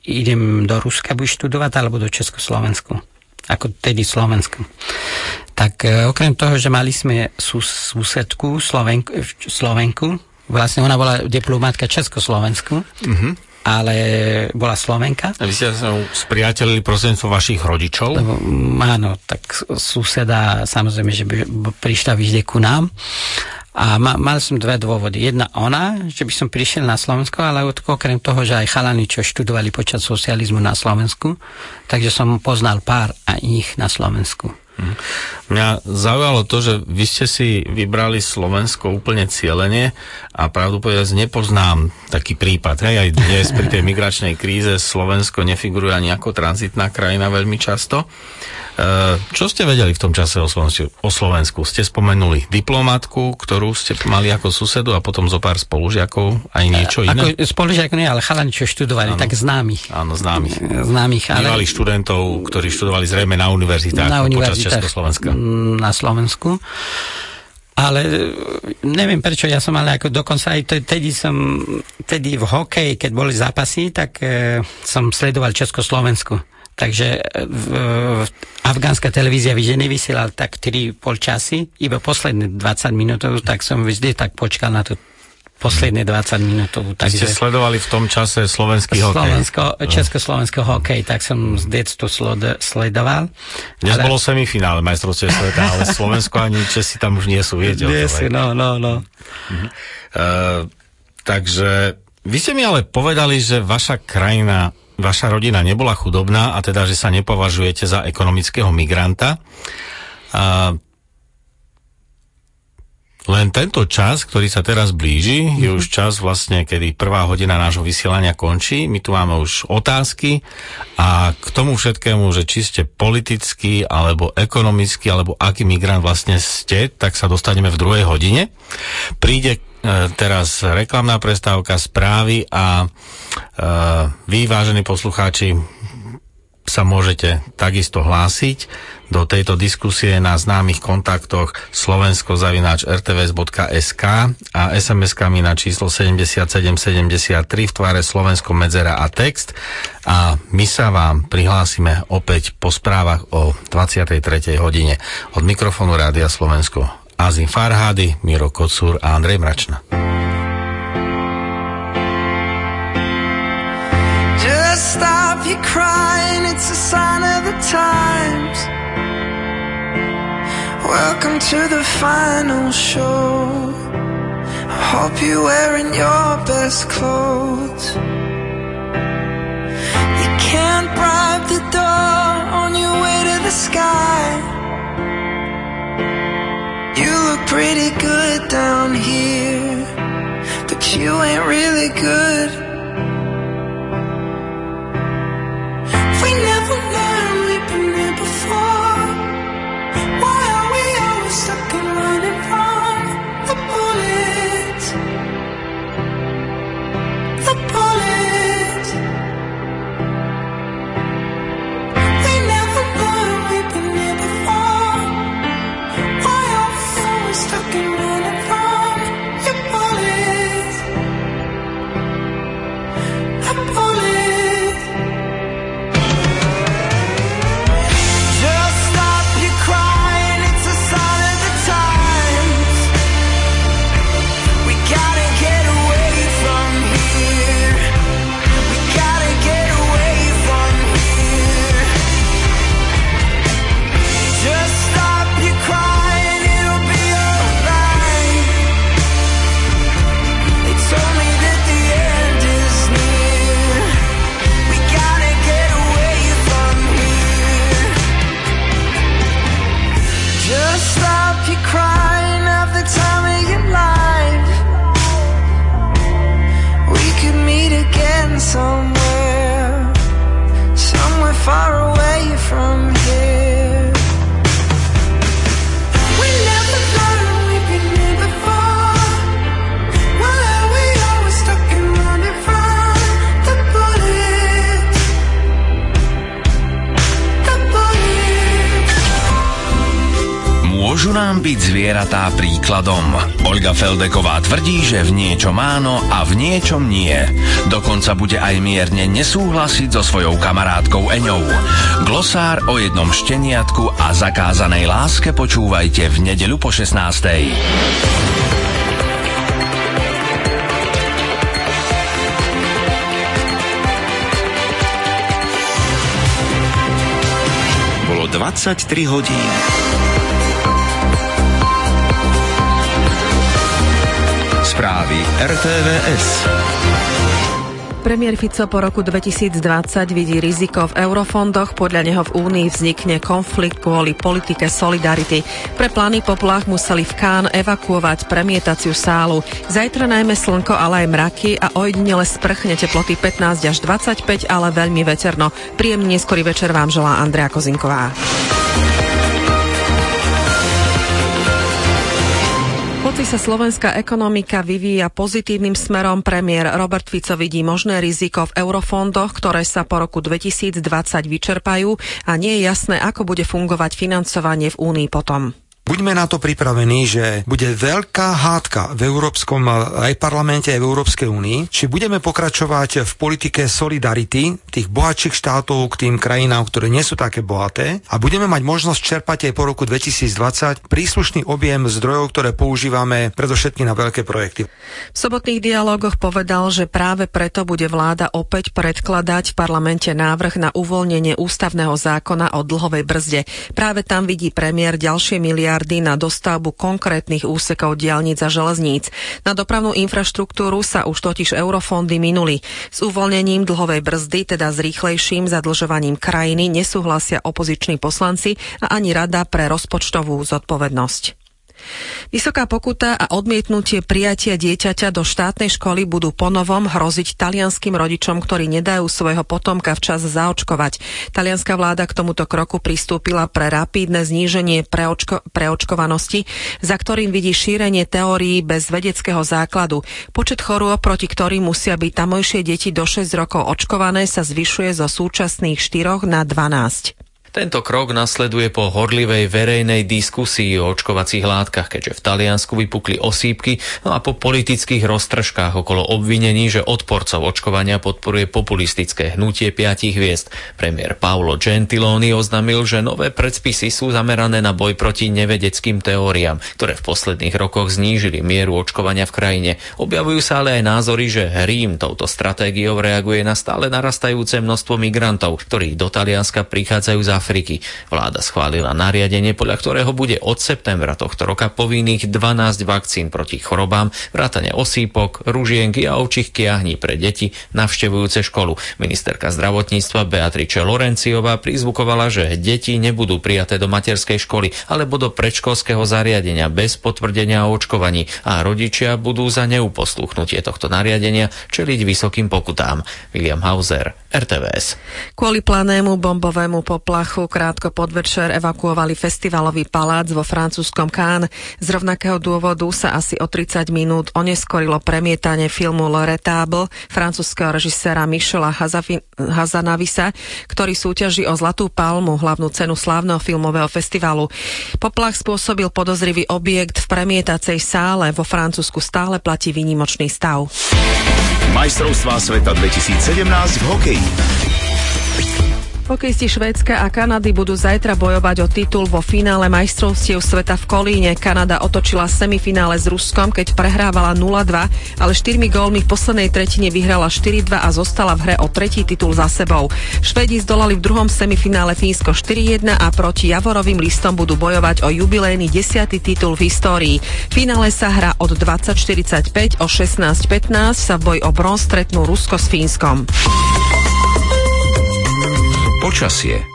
idem do Ruska buď študovať, alebo do Československu. Ako tedy Slovensku. Tak e, okrem toho, že mali sme sus, susedku Slovenku, Slovenku, vlastne ona bola diplomátka Československu, mm-hmm ale bola Slovenka. A vy ste sa spriateľili prostredníctvom vašich rodičov? Lebo, áno, tak suseda samozrejme, že by prišla vždy ku nám a ma, mal som dve dôvody. Jedna ona, že by som prišiel na Slovensko, ale okrem toho, že aj chalani, čo študovali počas socializmu na Slovensku, takže som poznal pár a ich na Slovensku. Mhm. Mňa zaujalo to, že vy ste si vybrali Slovensko úplne cieľene a pravdu povedať nepoznám taký prípad. Hej, aj dnes pri tej migračnej kríze Slovensko nefiguruje ani ako tranzitná krajina veľmi často. E, čo ste vedeli v tom čase o Slovensku? O Slovensku? Ste spomenuli diplomatku, ktorú ste mali ako susedu a potom zo pár spolužiakov, aj niečo iné? Ako spolužiakov nie, ale chalani, čo študovali, ano. tak známych. Áno, známych. Známych, ale... Bývali študentov, ktorí študovali zrejme na univerzitách na počas Československa. Na Slovensku. Ale neviem prečo, ja som ale ako dokonca aj tedy som, tedy v hokeji, keď boli zápasy, tak e, som sledoval Československu. Takže v, afgánska televízia vždy nevysielala tak 3 pol časy, iba posledné 20 minút, tak som vždy tak počkal na to posledné 20 minút. Takže... Ste sledovali v tom čase slovenský hokej? Slovensko, československý hokej, tak som z detstva sledoval. Dnes ale... bolo semifinále majstrovstiev sveta, ale Slovensko ani Česi tam už nie sú, viete? Nie sú, no, no, no. Uh, takže vy ste mi ale povedali, že vaša krajina vaša rodina nebola chudobná a teda, že sa nepovažujete za ekonomického migranta. A len tento čas, ktorý sa teraz blíži, je už čas vlastne, kedy prvá hodina nášho vysielania končí. My tu máme už otázky a k tomu všetkému, že či ste politický, alebo ekonomický, alebo aký migrant vlastne ste, tak sa dostaneme v druhej hodine. Príde teraz reklamná prestávka, správy a e, vy, vážení poslucháči, sa môžete takisto hlásiť do tejto diskusie na známych kontaktoch slovensko-rtvs.sk a SMS-kami na číslo 7773 v tvare Slovensko medzera a text a my sa vám prihlásime opäť po správach o 23. hodine. Od mikrofónu Rádia Slovensko Azim Farhady, Miro Kocúr a Andrej Mračna. Just stop stop you crying, it's a sign of the times. Welcome to the final show. I hope you're wearing your best clothes. You can't bribe the door on your way to the sky. You look pretty good down here, but you ain't really good. Nám byť zvieratá príkladom. Olga Feldeková tvrdí, že v niečom áno a v niečom nie. Dokonca bude aj mierne nesúhlasiť so svojou kamarátkou Eňou. Glosár o jednom šteniatku a zakázanej láske počúvajte v nedeľu po 16. Bolo 23 hodín. Správy RTVS. Premiér Fico po roku 2020 vidí riziko v eurofondoch, podľa neho v Únii vznikne konflikt kvôli politike solidarity. Pre plány poplach museli v Kán evakuovať premietaciu sálu. Zajtra najmä slnko, ale aj mraky a ojedinele sprchne teploty 15 až 25, ale veľmi veterno. Príjemný neskorý večer vám želá Andrea Kozinková. Sa slovenská ekonomika vyvíja pozitívnym smerom, premiér Robert Fico vidí možné riziko v eurofondoch, ktoré sa po roku 2020 vyčerpajú a nie je jasné, ako bude fungovať financovanie v Únii potom. Buďme na to pripravení, že bude veľká hádka v Európskom aj parlamente, aj v Európskej únii, či budeme pokračovať v politike solidarity tých bohatších štátov k tým krajinám, ktoré nie sú také bohaté a budeme mať možnosť čerpať aj po roku 2020 príslušný objem zdrojov, ktoré používame predovšetkým na veľké projekty. V sobotných dialogoch povedal, že práve preto bude vláda opäť predkladať v parlamente návrh na uvoľnenie ústavného zákona o dlhovej brzde. Práve tam vidí premiér ďalšie miliardy na dostavbu konkrétnych úsekov diálnic a železníc. Na dopravnú infraštruktúru sa už totiž eurofondy minuli. S uvoľnením dlhovej brzdy, teda s rýchlejším zadlžovaním krajiny, nesúhlasia opoziční poslanci a ani rada pre rozpočtovú zodpovednosť. Vysoká pokuta a odmietnutie prijatia dieťaťa do štátnej školy budú ponovom hroziť talianským rodičom, ktorí nedajú svojho potomka včas zaočkovať. Talianská vláda k tomuto kroku pristúpila pre rapídne zníženie preočko- preočkovanosti, za ktorým vidí šírenie teórií bez vedeckého základu. Počet chorôb, proti ktorým musia byť tamojšie deti do 6 rokov očkované, sa zvyšuje zo súčasných 4 na 12. Tento krok nasleduje po horlivej verejnej diskusii o očkovacích látkach, keďže v Taliansku vypukli osýpky, no a po politických roztržkách okolo obvinení, že odporcov očkovania podporuje populistické hnutie piatich hviezd. Premiér Paolo Gentiloni oznámil, že nové predpisy sú zamerané na boj proti nevedeckým teóriám, ktoré v posledných rokoch znížili mieru očkovania v krajine. Objavujú sa ale aj názory, že Rím touto stratégiou reaguje na stále narastajúce množstvo migrantov, ktorí do Talianska prichádzajú z Afriky. Vláda schválila nariadenie, podľa ktorého bude od septembra tohto roka povinných 12 vakcín proti chorobám, vrátane osýpok, ružienky a ovčích kiahní pre deti navštevujúce školu. Ministerka zdravotníctva Beatrice Lorenciová prizvukovala, že deti nebudú prijaté do materskej školy alebo do predškolského zariadenia bez potvrdenia o očkovaní a rodičia budú za neuposluchnutie tohto nariadenia čeliť vysokým pokutám. William Hauser, RTVS. Kvôli planému bombovému poplachu krátko podvečer evakuovali festivalový palác vo francúzskom Cannes. Z rovnakého dôvodu sa asi o 30 minút oneskorilo premietanie filmu Le Retable francúzského režiséra Michela Hazanavisa, ktorý súťaží o Zlatú palmu, hlavnú cenu slávneho filmového festivalu. Poplach spôsobil podozrivý objekt v premietacej sále. Vo Francúzsku stále platí výnimočný stav. Majstrovstvá sveta 2017 v hokeji. Hokejisti Švédska a Kanady budú zajtra bojovať o titul vo finále majstrovstiev sveta v Kolíne. Kanada otočila semifinále s Ruskom, keď prehrávala 0-2, ale 4 gólmi v poslednej tretine vyhrala 4-2 a zostala v hre o tretí titul za sebou. Švédi zdolali v druhom semifinále Fínsko 4-1 a proti Javorovým listom budú bojovať o jubilejný 10. titul v histórii. V finále sa hra od 20.45 o 16.15 sa v boji o bronz stretnú Rusko s Fínskom. Počasie.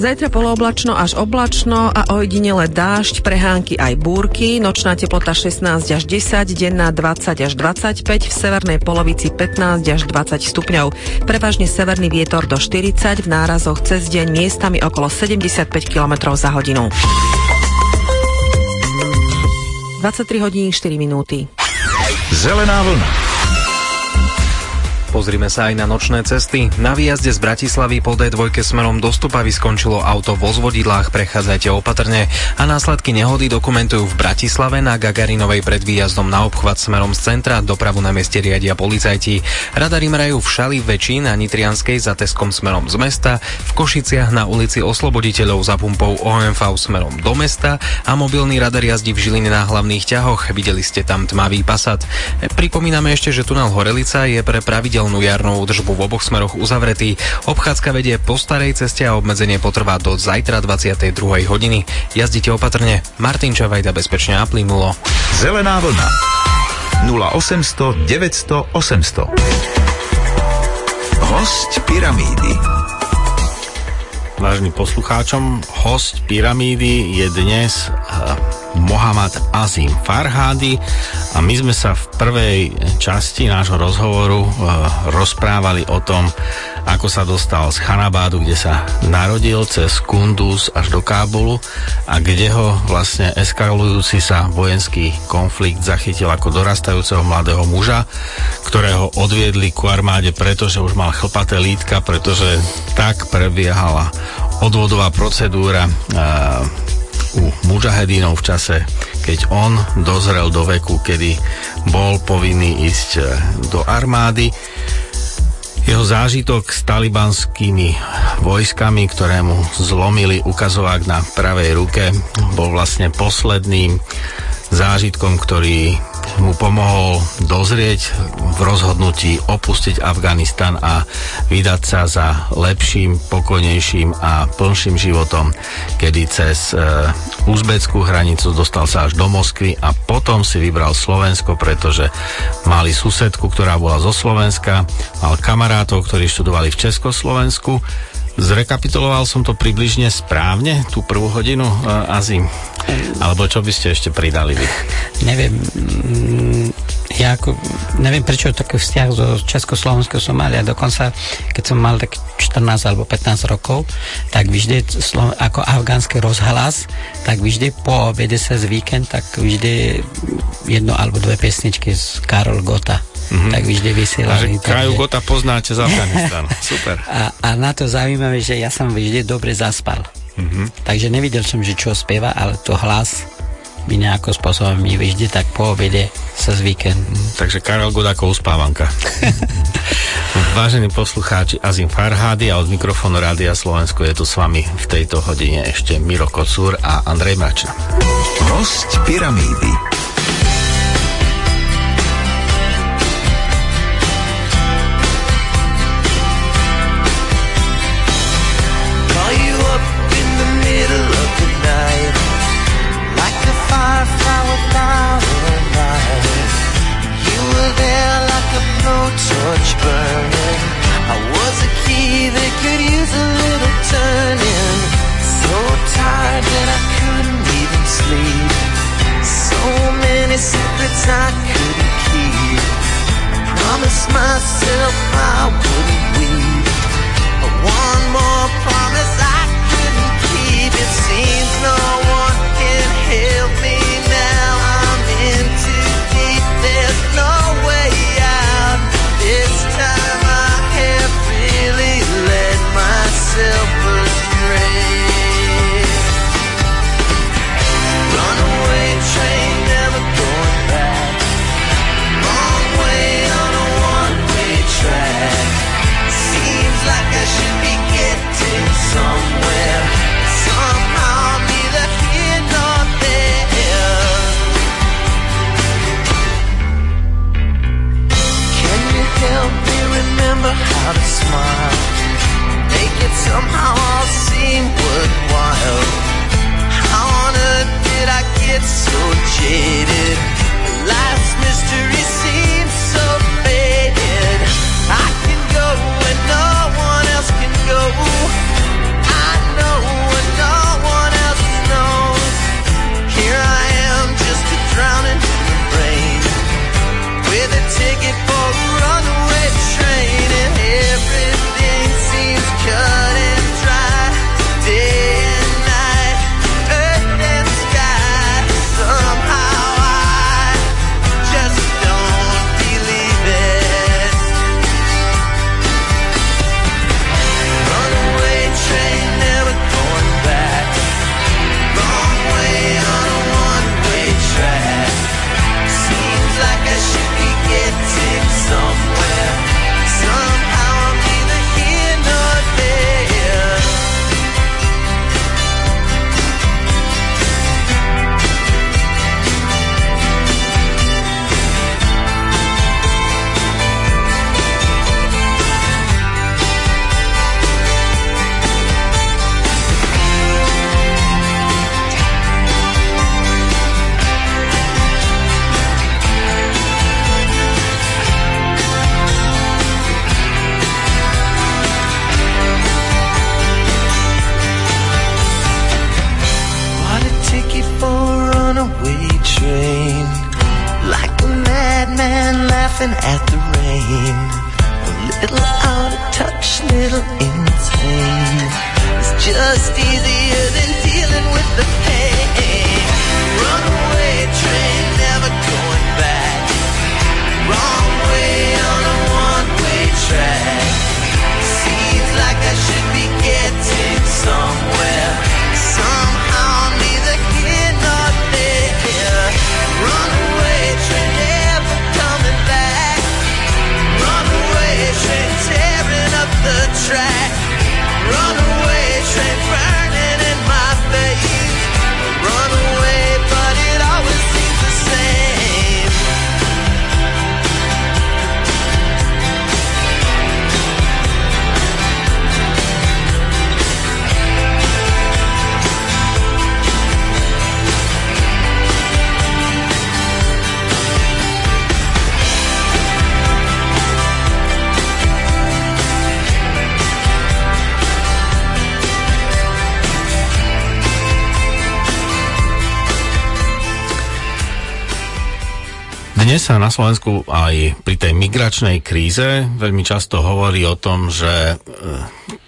Zajtra polooblačno až oblačno a ojedinele dážď, prehánky aj búrky, nočná teplota 16 až 10, denná 20 až 25, v severnej polovici 15 až 20 stupňov. Prevažne severný vietor do 40, v nárazoch cez deň miestami okolo 75 km za hodinu. 23 hodín 4 minúty. Zelená vlna. Pozrime sa aj na nočné cesty. Na výjazde z Bratislavy po D2 smerom do Stupavy skončilo auto vo zvodidlách, prechádzajte opatrne a následky nehody dokumentujú v Bratislave na Gagarinovej pred výjazdom na obchvat smerom z centra, dopravu na mieste riadia policajti. Radary mrajú v Šali väčší na Nitrianskej za Teskom smerom z mesta, v Košiciach na ulici Osloboditeľov za pumpou OMV smerom do mesta a mobilný radar jazdí v Žiline na hlavných ťahoch. Videli ste tam tmavý pasat. Pripomíname ešte, že tunel Horelica je pre pravidel pravidelnú jarnú údržbu v oboch smeroch uzavretý. Obchádzka vedie po starej ceste a obmedzenie potrvá do zajtra 22. hodiny. Jazdite opatrne. Martin Čavajda bezpečne a plynulo. Zelená vlna. 0800 900 800 Host Pyramídy Vážnym poslucháčom, host Pyramídy je dnes uh, Mohamed Azim Farhadi a my sme sa v prvej časti nášho rozhovoru uh, rozprávali o tom, ako sa dostal z Chanabádu, kde sa narodil, cez Kunduz až do Kábulu a kde ho vlastne eskalujúci sa vojenský konflikt zachytil ako dorastajúceho mladého muža, ktorého odviedli ku armáde, pretože už mal chlpaté lítka, pretože tak prebiehala odvodová procedúra u mužahedínov v čase, keď on dozrel do veku, kedy bol povinný ísť e, do armády. Jeho zážitok s talibanskými vojskami, ktoré mu zlomili ukazovák na pravej ruke, bol vlastne posledným zážitkom, ktorý mu pomohol dozrieť v rozhodnutí opustiť Afganistan a vydať sa za lepším, pokojnejším a plnším životom, kedy cez e, uzbeckú hranicu dostal sa až do Moskvy a potom si vybral Slovensko, pretože mali susedku, ktorá bola zo Slovenska, mal kamarátov, ktorí študovali v Československu Zrekapituloval som to približne správne, tú prvú hodinu uh, Azim? Alebo čo by ste ešte pridali vy? Neviem, mm, ja ako, neviem prečo taký vzťah zo Československého Somália. Dokonca, keď som mal tak 14 alebo 15 rokov, tak vždy ako afgánsky rozhlas, tak vždy po obede sa z víkend, tak vždy jedno alebo dve pesničky z Karol Gota mm-hmm. tak vždy vysielali. Takže Kraju Gota poznáte z Afganistanu. <laughs> Super. A, a na to zaujímavé, že ja som vždy dobre zaspal. Mm-hmm. Takže nevidel som, že čo spieva, ale to hlas mi nejakým spôsobom mi vždy tak po obede sa zvykne. Takže Karel God ako uspávanka. <laughs> Vážení poslucháči, Azim Farhády a od mikrofónu Rádia Slovensko je tu s vami v tejto hodine ešte Miro Kocúr a Andrej Mračna. Host pyramídy. I couldn't keep. Promised myself I wouldn't. smile Make it somehow all seem worthwhile How on earth did I get so jaded? Life's mystery seems na Slovensku aj pri tej migračnej kríze veľmi často hovorí o tom, že e,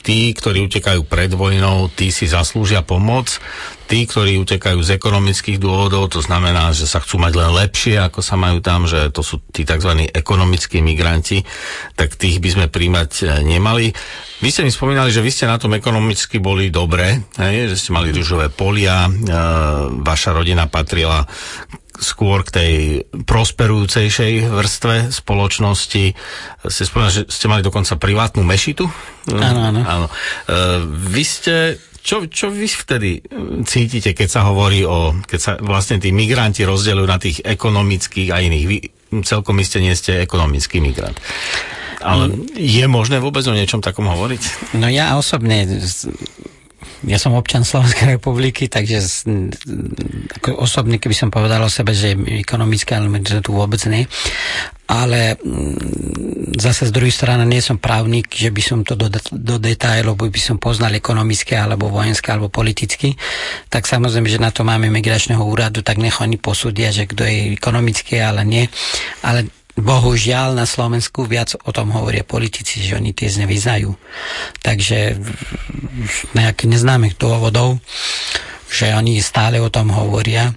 tí, ktorí utekajú pred vojnou, tí si zaslúžia pomoc, tí, ktorí utekajú z ekonomických dôvodov, to znamená, že sa chcú mať len lepšie, ako sa majú tam, že to sú tí tzv. ekonomickí migranti, tak tých by sme príjmať e, nemali. Vy ste mi spomínali, že vy ste na tom ekonomicky boli dobre, hej, že ste mali rúžové polia, e, vaša rodina patrila skôr k tej prosperujúcejšej vrstve spoločnosti. Ste spomínali, že ste mali dokonca privátnu mešitu? Áno, áno. áno. E, vy ste čo, čo vy vtedy cítite, keď sa hovorí o, keď sa vlastne tí migranti rozdeľujú na tých ekonomických a iných? Vy celkom iste nie ste ekonomický migrant. Ale je možné vôbec o niečom takom hovoriť? No ja osobne ja som občan Slovenskej <laughs> republiky, takže ako osobne, keby som povedal o sebe, že ekonomické elementy tu vôbec nie. Ale mm, zase z druhej strany nie som právnik, že by som to do, do detailov, by som poznal ekonomické, alebo vojenské, alebo politicky. Tak samozrejme, že na to máme migračného úradu, tak nech oni posúdia, že kto je ekonomické, ale nie. Ale bohužiaľ na Slovensku viac o tom hovoria politici, že oni tie znevyznajú. Takže nejakých neznámych dôvodov, že oni stále o tom hovoria.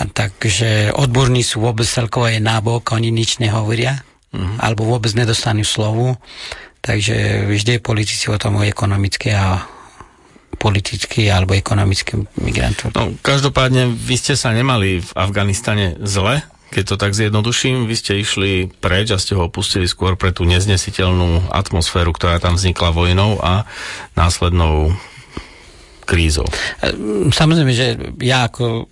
A takže odborní sú vôbec celkovo je nábok, oni nič nehovoria, mm-hmm. alebo vôbec nedostanú slovu. Takže vždy politici o tom ekonomické a politický alebo ekonomický migrantov. No, každopádne, vy ste sa nemali v Afganistane zle, keď to tak zjednoduším, vy ste išli preč a ste ho opustili skôr pre tú neznesiteľnú atmosféru, ktorá tam vznikla vojnou a následnou krízou. Samozrejme, že ja ako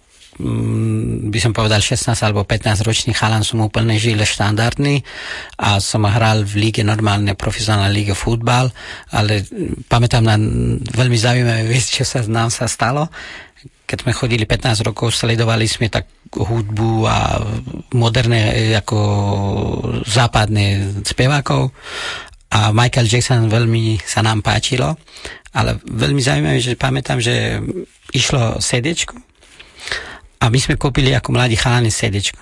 by som povedal 16 alebo 15 ročný chalan som úplne žil štandardný a som hral v líge normálne profesionálne líge futbal, ale pamätám na veľmi zaujímavé <laughs> vec, čo sa nám sa stalo keď sme chodili 15 rokov, sledovali sme tak hudbu a moderné ako západné spevákov a Michael Jackson veľmi sa nám páčilo, ale veľmi zaujímavé, že pamätám, že išlo sedečko a my sme kúpili ako mladí chalani sedečko.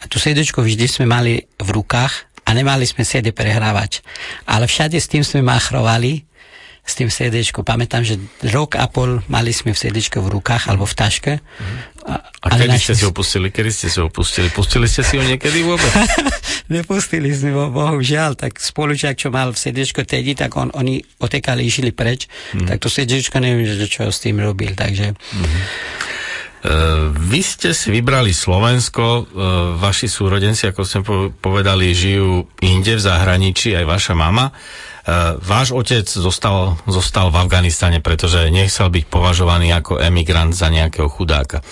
A tu sedečko vždy sme mali v rukách a nemali sme CD prehrávač. Ale všade s tým sme machrovali s tým CD. Pamätám, že rok a pol mali sme v CD v rukách alebo v taške. A, a kedy našli... ste si ho pustili? Kedy ste si ho pustili? Pustili ste si ho niekedy vôbec? <laughs> Nepustili sme ho, bohužiaľ. Tak spolučák, čo mal v CD tedy, tak on, oni otekali, išli preč. Mm. Tak to CD neviem, že čo s tým robil. Takže... Mm. Uh, vy ste si vybrali Slovensko, uh, vaši súrodenci, ako ste povedali, žijú inde v zahraničí, aj vaša mama. Uh, váš otec zostal, zostal v Afganistane, pretože nechcel byť považovaný ako emigrant za nejakého chudáka.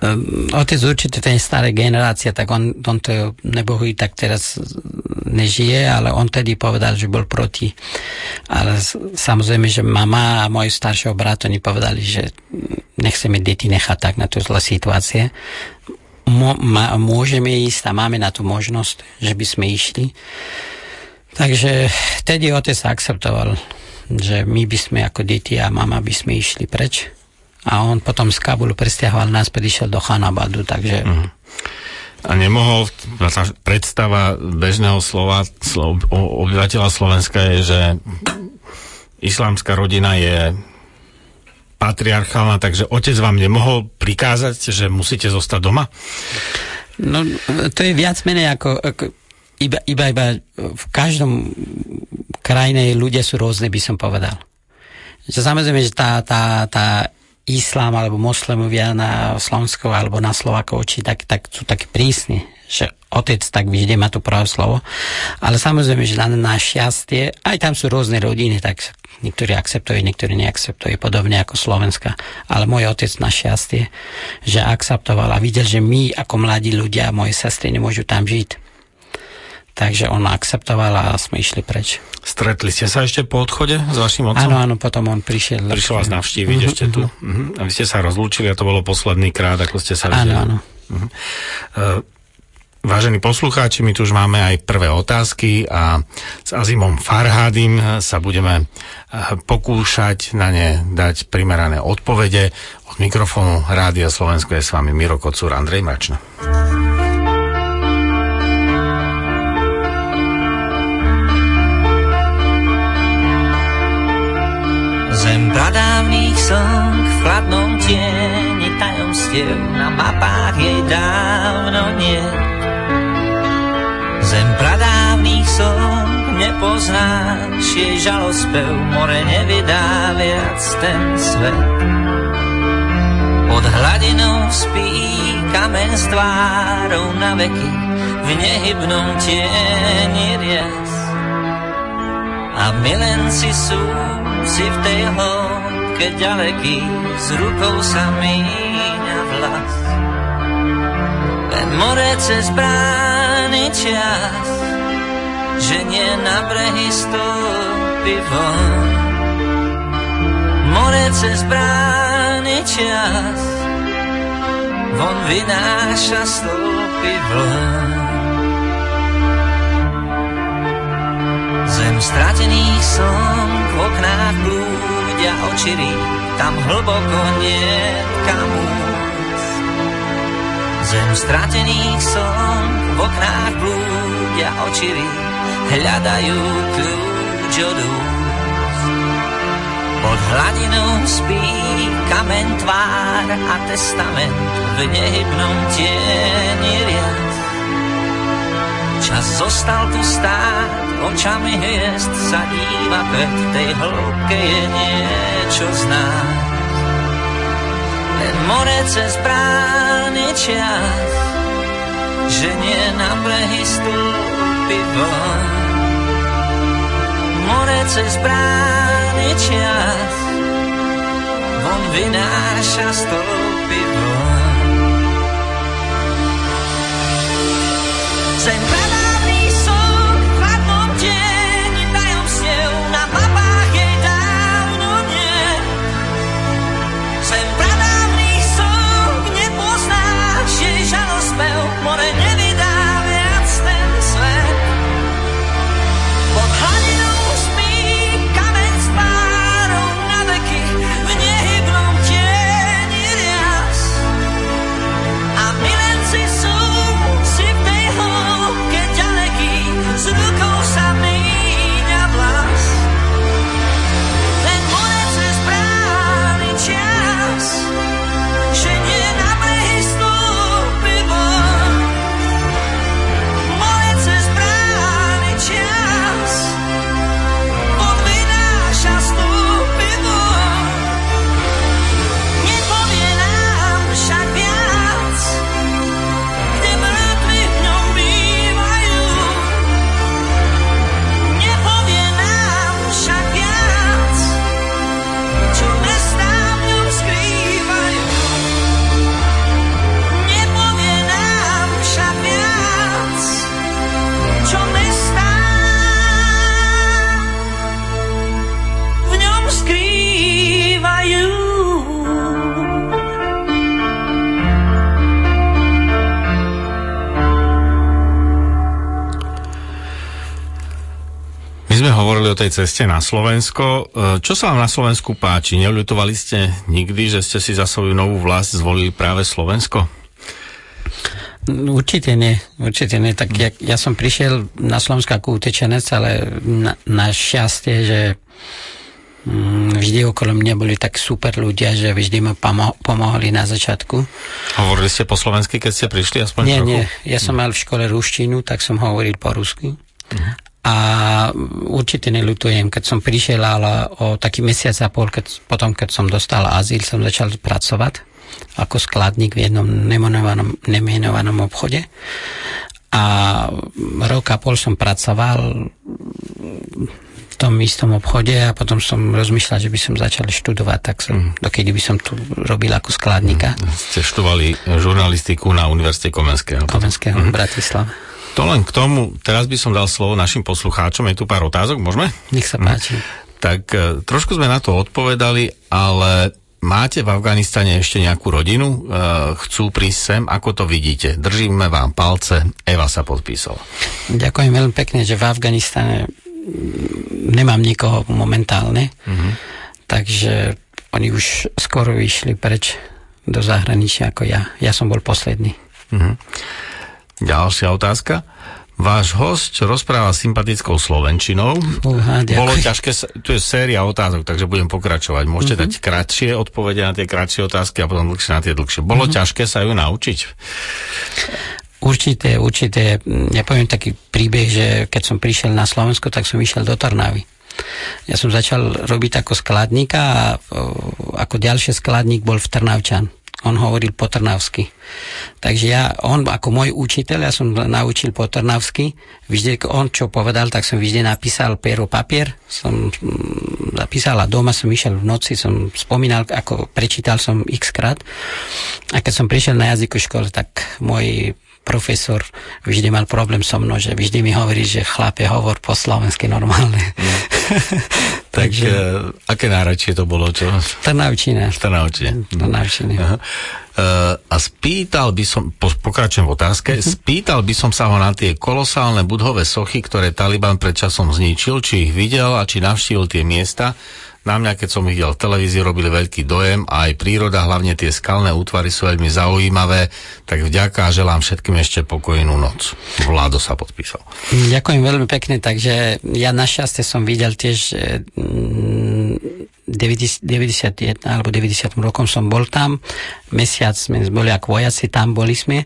Um, otec určite ten staré generácia, tak on, on to nebohý tak teraz nežije, ale on tedy povedal, že bol proti. Ale samozrejme, že mama a môj staršieho brat, oni povedali, že nechceme deti nechať tak na to zlé situácie. môžeme ísť a máme na to možnosť, že by sme išli. Takže tedy otec sa akceptoval, že my by sme ako deti a mama by sme išli preč. A on potom z Kabulu presťahoval nás, išiel do Chanabadu, takže... Uh-huh. A nemohol, predstava bežného slova, slov, obyvateľa Slovenska je, že islámska rodina je patriarchálna, takže otec vám nemohol prikázať, že musíte zostať doma? No, to je viac menej ako, ako iba, iba, iba v každom krajine ľudia sú rôzne, by som povedal. Že samozrejme, že tá, tá, tá islám alebo moslimovia na Slovensku alebo na Slovákov či tak, tak sú takí prísni, že otec tak vždy má to práve slovo. Ale samozrejme, že na, na šťastie, aj tam sú rôzne rodiny, tak niektorí akceptujú, niektorí neakceptujú, podobne ako Slovenska. Ale môj otec na šťastie, že akceptoval a videl, že my ako mladí ľudia, moje sestry nemôžu tam žiť Takže on akceptoval a sme išli preč. Stretli ste sa ešte po odchode s vašim otcom? Áno, áno, potom on prišiel. Prišiel vás navštíviť uh-huh, ešte tu. Uh-huh. A vy ste sa rozlúčili a to bolo posledný krát, ako ste sa videli. Áno, áno. Uh-huh. Uh, vážení poslucháči, my tu už máme aj prvé otázky a s Azimom Farhádim sa budeme pokúšať na ne dať primerané odpovede. Od mikrofónu Rádia Slovensko je s vami Miro Kocúr, Andrej Mračna. Zem pradávných slnk chladnom tieni tajomstiev na mapách jej dávno nie. Zem pradávnych som nepoznáš, jej žalospev more nevydá viac ten svet. Pod hladinou spí kamen s tvárou na veky v nehybnom tieni rias. A milenci sú si v tej hĺbke ďaleký, s rukou sa míňa vlas. Len more cez brány čas, že nie na brehy stúpi von. More cez brány čas, von vynáša stúpi vln. Zem stratených som v oknách blúdia očirí, tam hlboko nie kam Zem stratených som v oknách blúdia očirí, hľadajú kľúč od Pod hladinou spí kamen tvár a testament v nehybnom tieni riad. Čas zostal tu stáť, očami hviezd sa díva pred tej hĺbke je niečo znáť. Len more cez brány čas, že nie na brehy stúpi von. More cez brány čas, von vynáša stúpi von. Zem tej ceste na Slovensko. E, Čo sa vám na Slovensku páči? Neľutovali ste nikdy, že ste si za svoju novú vlast zvolili práve Slovensko? Určite nie, určite nie. Tak ja, ja som prišiel na Slovensko ako utečenec, ale na, na šťastie, že mm, vždy okolo mňa boli tak super ľudia, že vždy ma pomo- pomohli na začiatku. Hovorili ste po slovensky, keď ste prišli aspoň nie, trochu? nie, ja som mal v škole ruštinu, tak som hovoril po rusky. A určite neľutujem, keď som prišiel, ale o taký mesiac a pol, keď, potom, keď som dostal azyl, som začal pracovať ako skladník v jednom nemenovanom, nemenovanom obchode. A rok a pol som pracoval v tom istom obchode a potom som rozmýšľal, že by som začal študovať, tak som, mm. dokedy by som tu robil ako skladníka. Mm. Ste študovali žurnalistiku na Univerzite Komenského. Komenského mm. v Bratislave. To len k tomu, teraz by som dal slovo našim poslucháčom, je tu pár otázok, môžeme? Nech sa páči. Mm. Tak e, trošku sme na to odpovedali, ale máte v Afganistane ešte nejakú rodinu? E, chcú prísť sem? Ako to vidíte? Držíme vám palce. Eva sa podpísala. Ďakujem veľmi pekne, že v Afganistane nemám nikoho momentálne, mm-hmm. takže oni už skoro vyšli preč do zahraničia ako ja. Ja som bol posledný. Mm-hmm. Ďalšia otázka. Váš host rozpráva sympatickou slovenčinou. Uha, Bolo ťažké, tu je séria otázok, takže budem pokračovať. Môžete Mhm. dať kratšie odpovede na tie kratšie otázky a potom dlhšie na tie dlhšie. Bolo Mhm. ťažké sa ju naučiť? Určite, určite. Ja poviem taký príbeh, že keď som prišiel na Slovensko, tak som išiel do Trnavy. Ja som začal robiť ako skladníka a ako ďalší skladník bol v Trnavčan. On hovoril po trnavsky. Takže ja, on ako môj učiteľ, ja som naučil po trnavsky. Vždy, on čo povedal, tak som vždy napísal pero papier. Som mm, napísal a doma som išiel v noci, som spomínal, ako prečítal som x krát. A keď som prišiel na jazyku škole, tak môj profesor vždy mal problém so mnou, že vždy mi hovorí, že chlape, hovor po slovensky normálne. <laughs> Tak e, aké nárečie to bolo? Čo? Trnavčina. Trnavčine. Trnavčine. Aha. E, a spýtal by som, po, pokračujem v otázke, Mhm. spýtal by som sa ho na tie kolosálne budhové sochy, ktoré Taliban pred časom zničil, či ich videl a či navštívil tie miesta. Na mňa, keď som videl v televízii, robili veľký dojem a aj príroda, hlavne tie skalné útvary sú veľmi zaujímavé, tak vďaka a želám všetkým ešte pokojnú noc. Vládo sa podpísal. Ďakujem veľmi pekne, takže ja našťastie som videl tiež eh, mm, 90, 91 alebo 90 rokom som bol tam, mesiac sme boli ako vojaci, tam boli sme,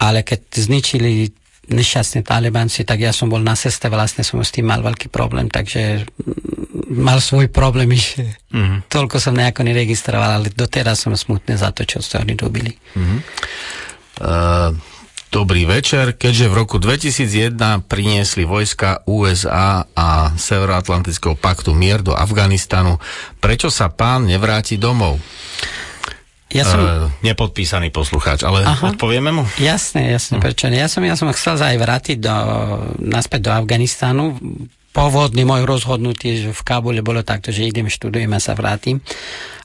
ale keď zničili nešťastní talibanci, tak ja som bol na ceste, vlastne som s tým mal veľký problém, takže mm, mal svoj problém, že Mhm. toľko som nejako neregistroval, ale doteraz som smutný za to, čo ste oni robili. Mhm. Uh, Dobrý večer. Keďže v roku 2001 priniesli vojska USA a Severoatlantického paktu mier do Afganistanu, prečo sa pán nevráti domov? Ja som... Uh, nepodpísaný poslucháč, ale Aha. odpovieme mu? Jasné, jasné, prečo nie. Ja som, ja som chcel sa aj vrátiť do, naspäť do Afganistanu. Pôvodný môj rozhodnutie, že v Kábule bolo takto, že idem, študujem a sa vrátim.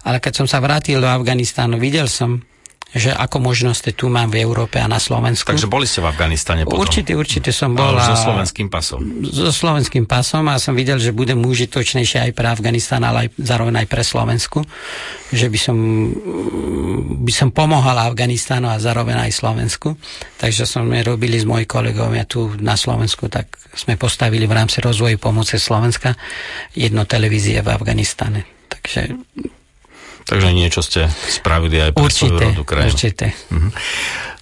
Ale keď som sa vrátil do Afganistánu, videl som, že ako možnosti tu mám v Európe a na Slovensku. Takže boli ste v Afganistane potom? Určite, určite som bol. Ale so slovenským pasom. so slovenským pasom a som videl, že budem užitočnejšie aj pre Afganistán, ale aj zároveň aj pre Slovensku. Že by som, by som pomohol Afganistánu a zároveň aj Slovensku. Takže sme robili s mojimi kolegovia tu na Slovensku, tak sme postavili v rámci rozvoju pomoci Slovenska jedno televízie v Afganistane. Takže Takže niečo ste spravili aj pre svoju určite, rodnú krajinu. určite. Mhm.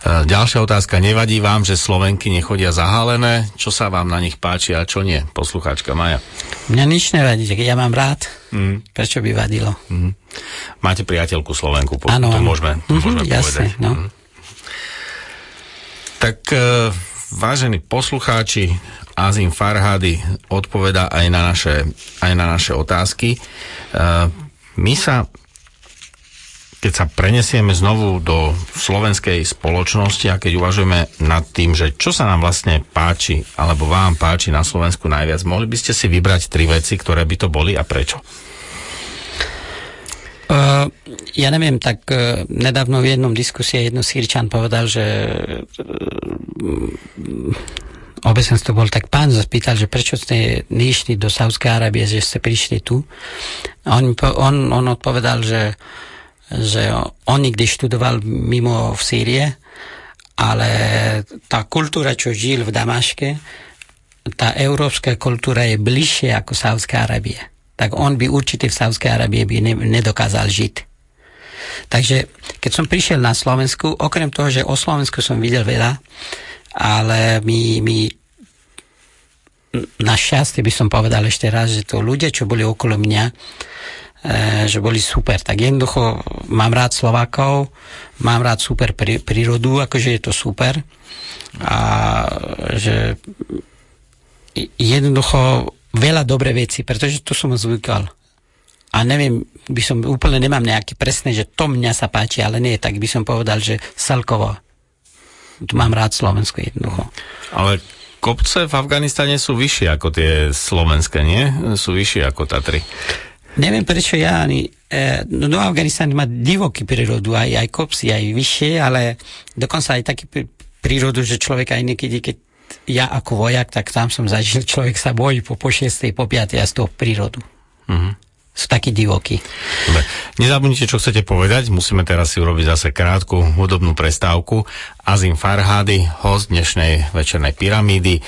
Ďalšia otázka. Nevadí vám, že Slovenky nechodia zahalené? Čo sa vám na nich páči a čo nie? Poslucháčka Maja. Mňa nič nevadí, ja mám rád. Mm. Prečo by vadilo? Mm. Máte priateľku Slovenku, po, Áno, to môžeme, to Mhm, môžeme jasne, povedať. no. Mhm. Tak e, vážení poslucháči, Azim Farhady odpoveda aj na naše, aj na naše otázky. E, my sa keď sa prenesieme znovu do slovenskej spoločnosti a keď uvažujeme nad tým, že čo sa nám vlastne páči, alebo vám páči na Slovensku najviac, mohli by ste si vybrať tri veci, ktoré by to boli a prečo? Uh, ja neviem, tak uh, nedávno v jednom diskusie jedno Sýrčan povedal, že uh, obecenstvo bol tak pán zapýtal, že prečo ste neišli do Saudskej Arábie, že ste prišli tu. On, on, on odpovedal, že, že on nikdy študoval mimo v Sýrie, ale tá kultúra, čo žil v Damaške, tá európska kultúra je bližšie ako Saudská Arábie. Tak on by určite v Saudskej Arábie by ne, nedokázal žiť. Takže keď som prišiel na Slovensku, okrem toho, že o Slovensku som videl veľa, ale mi, mi na šťastie by som povedal ešte raz, že to ľudia, čo boli okolo mňa, že boli super. Tak jednoducho mám rád Slovákov, mám rád super prí, prírodu, akože je to super. A že jednoducho veľa dobré veci, pretože to som zvykal. A neviem, by som úplne nemám nejaké presné, že to mňa sa páči, ale nie, tak by som povedal, že celkovo tu mám rád Slovensko jednoducho. Ale kopce v Afganistane sú vyššie ako tie slovenské, nie? Sú vyššie ako Tatry. Neviem prečo ani... E, no do Afganistanu má divoký prírodu, aj, aj kopsy, aj vyššie, ale dokonca aj taký prí- prírodu, že človek aj niekedy, keď ja ako vojak, tak tam som zažil, človek sa bojí po, po 6. po 5. a z toho prírodu. Mhm. Sú takí divokí. Dobre. Nezabudnite, čo chcete povedať. Musíme teraz si urobiť zase krátku hudobnú prestávku. Azim Farhady, host dnešnej večernej pyramídy. E,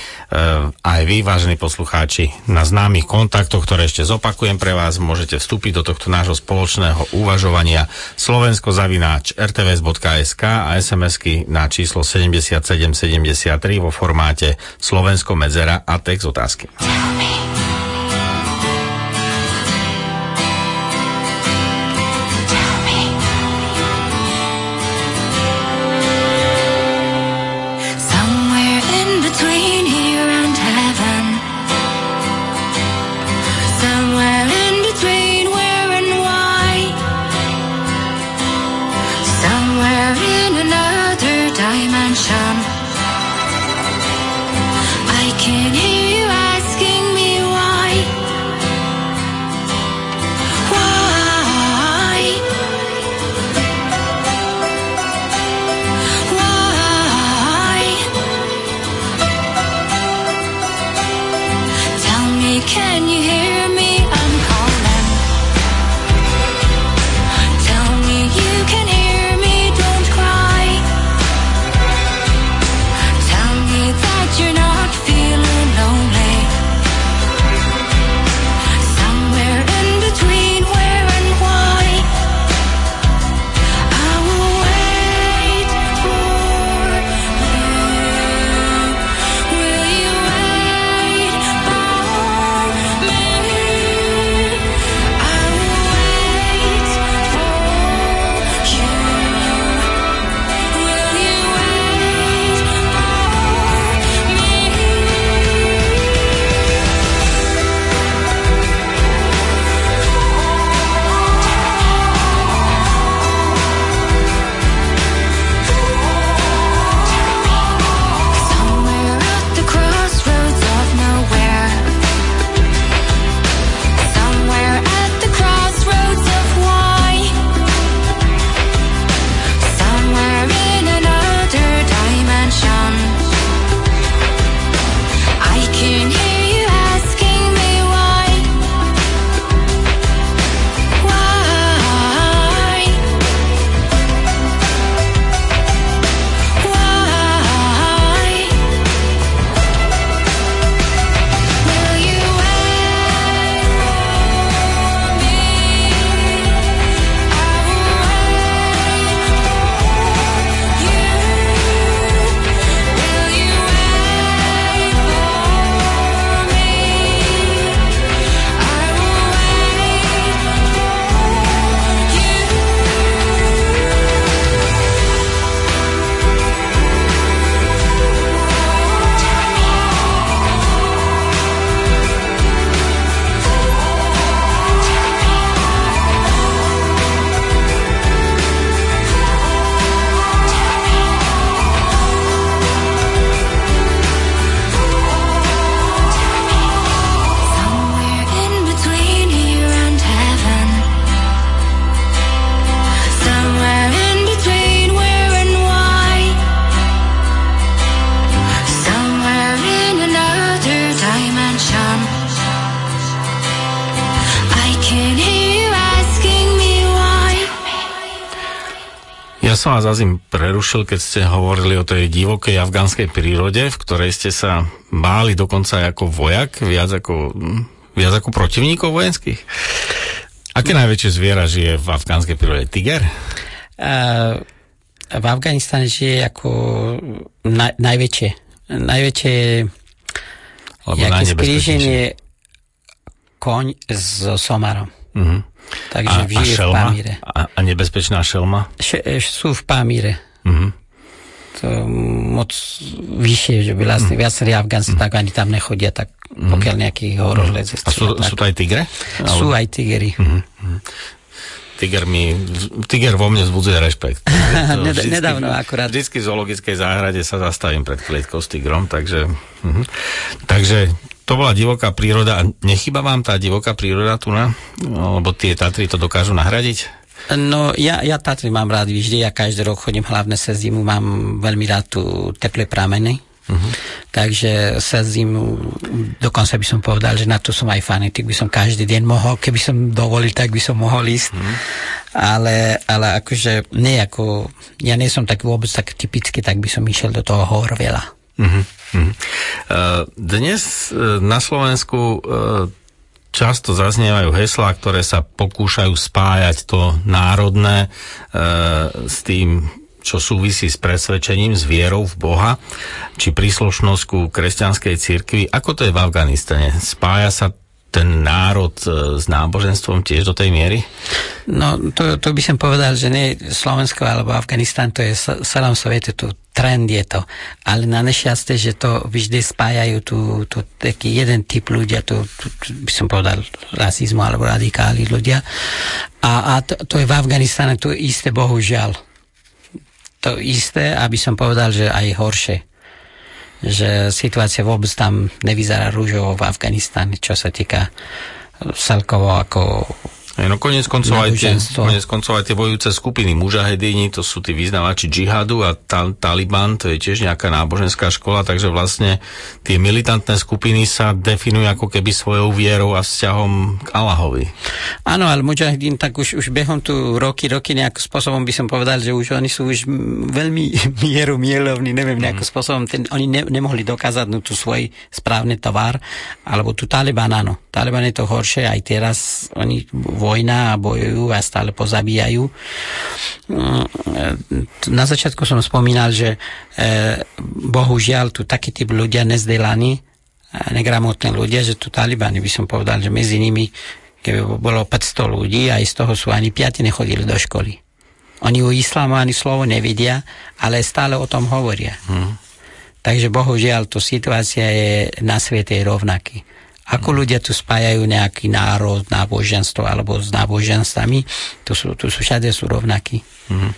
aj vy, vážení poslucháči, na známych kontaktoch, ktoré ešte zopakujem pre vás, môžete vstúpiť do tohto nášho spoločného uvažovania slovensko zavináč rtvs.sk a SMS-ky na číslo 7773 vo formáte Slovensko medzera a text otázky. Somewhere som vás azim prerušil, keď ste hovorili o tej divokej afgánskej prírode, v ktorej ste sa báli dokonca aj ako vojak, viac ako, viac ako protivníkov vojenských. Aké najväčšie zviera žije v afgánskej prírode? Tiger? Uh, v Afganistane žije ako na, najväčšie, najväčšie najnebezpečnejšie. skríženie koň so somarom. Uh-huh. Takže a, a žije v šelma? Pamíre. A, a nebezpečná šelma? Še, e, sú v Pamíre. Uh-huh. To moc vyššie, že by vlastne Mhm. viacerí Afgánci tak ani tam nechodia, tak pokiaľ nejaký horožlec A sú, sú to aj tigre? Sú aj tigery. Uh-huh. Tiger mi, tiger vo mne vzbudzuje rešpekt. <laughs> Ned- nedávno akurát. Vždycky v zoologickej záhrade sa zastavím pred klietkou s tigrom, takže... Uh-huh. Takže to bola divoká príroda. Nechyba vám tá divoká príroda tu na? Lebo tie Tatry to dokážu nahradiť? No ja, ja Tatry mám rád vždy, ja každý rok chodím hlavne cez zimu, mám veľmi rád tu teplé prameny, Uh-huh. Takže sa zimu, dokonca by som povedal, že na to som aj fanatik, by som každý deň mohol, keby som dovolil, tak by som mohol ísť. Uh-huh. Ale, ale akože nie ako, ja nie som tak vôbec tak typický, tak by som išiel do toho hor veľa. Uh-huh. Uh-huh. Dnes e, na Slovensku e, často zaznievajú heslá, ktoré sa pokúšajú spájať to národné e, s tým, čo súvisí s presvedčením, s vierou v Boha, či príslušnosť ku kresťanskej cirkvi. Ako to je v Afganistane? Spája sa ten národ e, s náboženstvom tiež do tej miery? No, to, to by som povedal, že nie Slovensko alebo Afganistan, to je celom svete, tu trend je to. Ale na nešťastie, že to vždy spájajú tu, tu taký jeden typ ľudia, tu, tu, by som povedal rasizmu alebo radikáli ľudia. A, a to, to je v Afganistane to isté, bohužiaľ. To isté, aby som povedal, že aj horšie že situácia vôbec tam nevyzerá rúžovo v Afganistane, čo sa týka celkovo ako No konec koncov, aj tie, konec koncov aj tie bojujúce skupiny mužahedíni, to sú tí vyznavači džihadu a ta, Taliban, to je tiež nejaká náboženská škola, takže vlastne tie militantné skupiny sa definujú ako keby svojou vierou a vzťahom k Allahovi. Áno, ale mužahedín tak už, už behom tu roky, roky nejakým spôsobom by som povedal, že už oni sú už veľmi <laughs> mieru mielovní, neviem, nejakým mm. spôsobom, ten, oni ne, nemohli dokázať no, tu svoj správny tovar, alebo tu Taliban, áno. Taliban je to horšie, aj teraz oni vo vojna a bojujú a stále pozabíjajú. Mm, na začiatku som spomínal, že e, bohužiaľ tu taký typ ľudia nezdelaní, negramotní ľudia, že tu talibani by som povedal, že medzi nimi keby bolo 500 ľudí a z toho sú ani piati nechodili do školy. Oni o islámu ani slovo nevidia, ale stále o tom hovoria. Hmm. Takže bohužiaľ, to situácia je na svete rovnaký. Ako ľudia tu spájajú nejaký národ, náboženstvo alebo s náboženstvami, tu sú, tu sú všade sú rovnakí. Mm.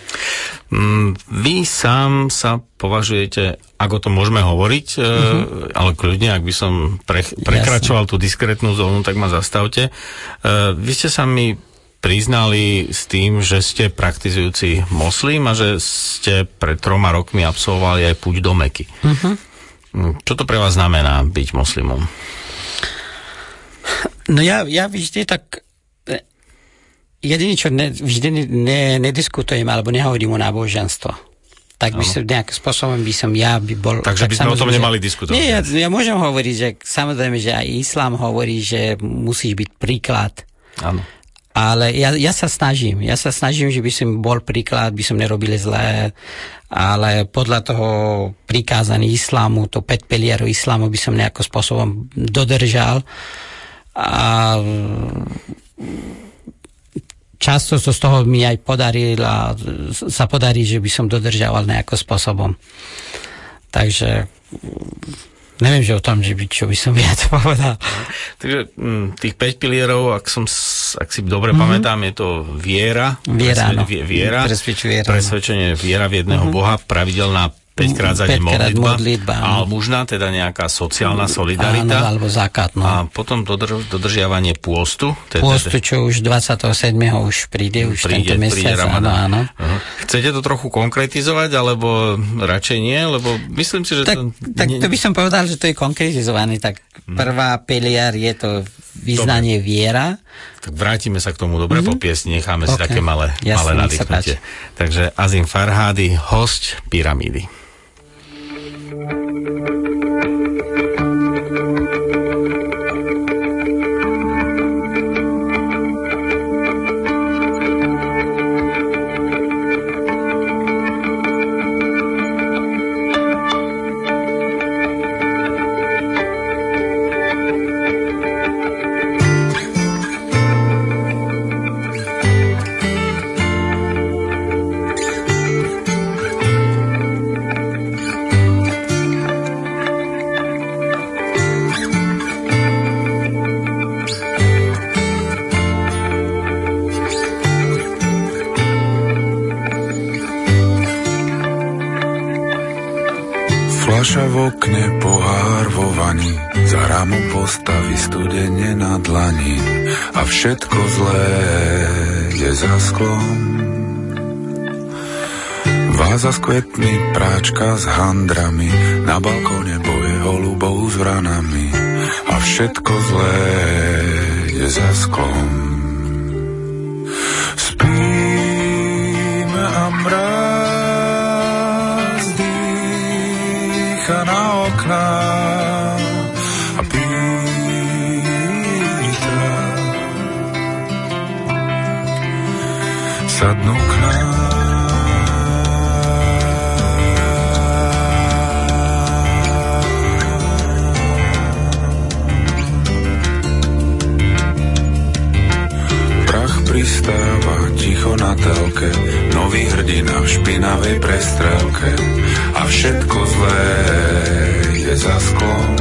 Mm, vy sám sa považujete, ako to môžeme hovoriť, mm-hmm. ale kľudne, ak by som pre, prekračoval Jasne. tú diskrétnu zónu, tak ma zastavte. E, vy ste sa mi priznali s tým, že ste praktizujúci moslim a že ste pred troma rokmi absolvovali aj púť do Meky. Mm-hmm. Čo to pre vás znamená byť moslimom? No ja, ja vždy tak e, jediný, čo ne, vždy ne, nediskutujem alebo nehovorím o náboženstvo. Tak by som nejakým spôsobom by som ja by bol... Takže tak by sme o tom nemali diskutovať. Nie, ja, ja môžem hovoriť, že samozrejme, že aj islám hovorí, že musíš byť príklad. Áno. Ale ja, ja sa snažím, ja sa snažím, že by som bol príklad, by som nerobil zlé, ale podľa toho prikázaný islámu, to 5 pilierov islámu by som nejakým spôsobom dodržal a často to z toho mi aj podarí a sa podarí, že by som dodržával nejakým spôsobom. Takže neviem, že o tom, že by, čo by som <laughs> viac povedal. Takže mm, tých 5 pilierov, ak, som, ak si dobre mm-hmm. pamätám, je to viera, viera, presve, no. viera, viera presvedčenie viera v jedného mm-hmm. Boha, pravidelná 5 krát za deň modlitba, modlitba almužna, teda nejaká sociálna solidarita. Áno, alebo zákat, no. A potom dodrž, dodržiavanie pôstu. Teda, pôstu, čo už 27. už príde, už príde, tento mesiac, príde áno, áno. Uh-huh. Chcete to trochu konkretizovať, alebo radšej nie? Lebo myslím si, že... Tak, to, tak to by som povedal, že to je konkretizované. Tak hmm. prvá piliar je to vyznanie Dobre. viera. Tak vrátime sa k tomu dobre mm-hmm. po piesni, necháme okay. si také malé, Jasne, malé nadýchnutie. Takže Azim Farhady, host Pyramídy. thank you. Za ramu postaví studene na dlani a všetko zlé je za sklom. Váza s kvetmi, práčka s handrami, na balkóne boje holubov s vranami a všetko zlé je za sklom. Spíme a mráz dýcha na okná Sadnú k nám Prach pristáva ticho na telke, nový hrdina v špinavej prestrelke a všetko zlé je za sklom.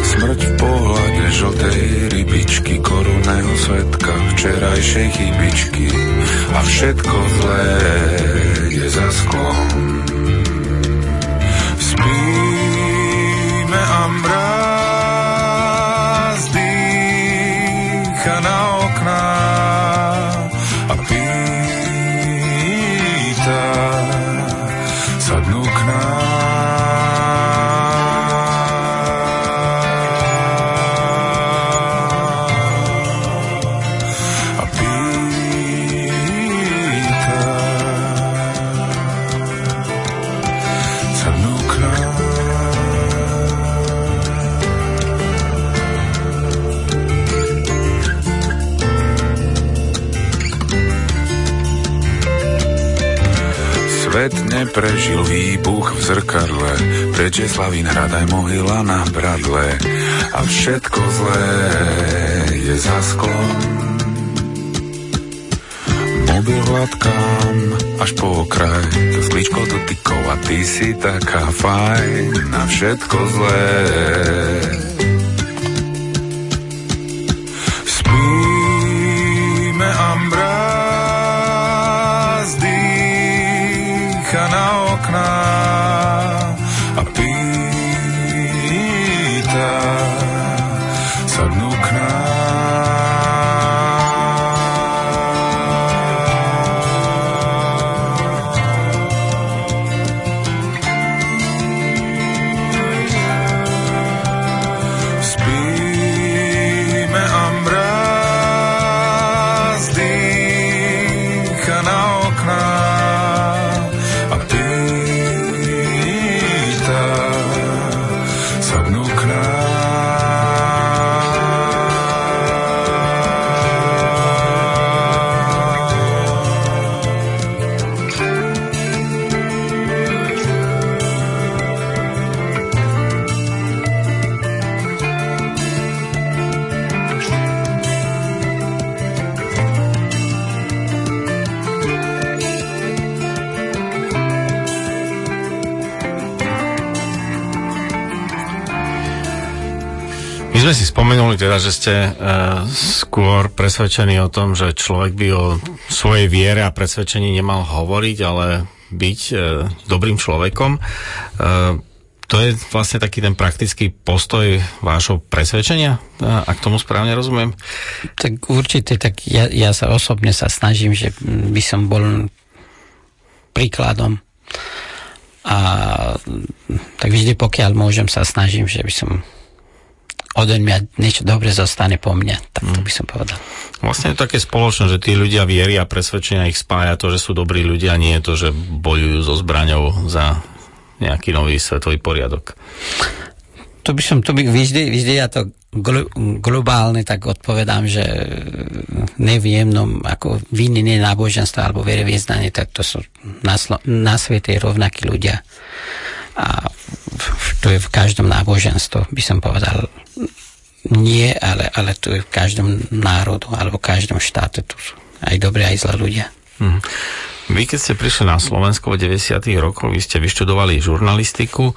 Smrť v pohľade žltej rybičky, korunného svetka, včerajšej chybičky a všetko zlé je za sklom. Svet neprežil výbuch v zrkadle, preč je Slavín hrad aj mohyla na bradle a všetko zlé je za sklom. Mobil hladkám až po okraj, to sklíčko dotykov a ty si taká fajn na všetko zlé. Spomenuli teda, že ste uh, skôr presvedčení o tom, že človek by o svojej viere a presvedčení nemal hovoriť, ale byť uh, dobrým človekom. Uh, to je vlastne taký ten praktický postoj vášho presvedčenia, ak tomu správne rozumiem? Tak určite, tak ja, ja sa osobne sa snažím, že by som bol príkladom a tak vždy pokiaľ môžem sa snažím, že by som odo mňa niečo dobre zostane po mne, tak to by som povedal. Vlastne je také spoločné, že tí ľudia vieria a presvedčenia ich spája to, že sú dobrí ľudia, nie je to, že bojujú so zbraňou za nejaký nový svetový poriadok. To by som, to by vždy, vždy ja to glo, globálne tak odpovedám, že neviem, no ako vinný náboženstvo alebo vierovieznanie, tak to sú na, slo, na svete rovnakí ľudia. A to je v každom náboženstve, by som povedal, nie, ale, ale to je v každom národu alebo v každom štáte, tu sú aj dobré, aj zlé ľudia. Mhm. Vy, keď ste prišli na Slovensko v 90. rokoch, vy ste vyštudovali žurnalistiku,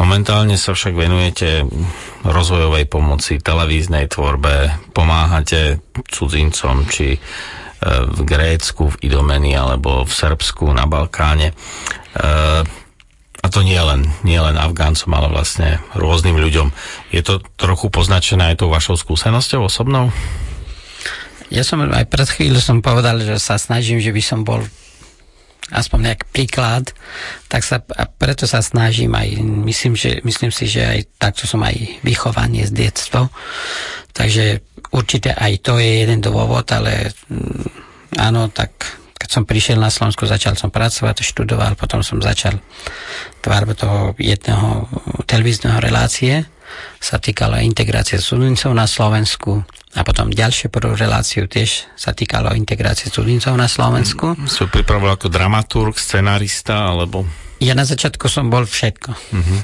momentálne sa však venujete rozvojovej pomoci, televíznej tvorbe, pomáhate cudzincom, či e, v Grécku, v Idomeni, alebo v Srbsku, na Balkáne. E, a to nie len, nie len Afgáncom, ale vlastne rôznym ľuďom. Je to trochu poznačené aj tou vašou skúsenosťou osobnou? Ja som aj pred chvíľou som povedal, že sa snažím, že by som bol aspoň nejaký príklad, tak sa, a preto sa snažím aj, myslím, že, myslím si, že aj takto som aj vychovanie z detstva. Takže určite aj to je jeden dôvod, ale mm, áno, tak som prišiel na Slovensku, začal som pracovať, študoval, potom som začal tvárbe toho jedného televízneho relácie, sa týkalo integrácie cudzincov na Slovensku a potom ďalšie prvú reláciu tiež sa týkalo integrácie cudzincov na Slovensku. Si pripravoval ako dramaturg, scenarista, alebo... Ja na začiatku som bol všetko. Uh-huh.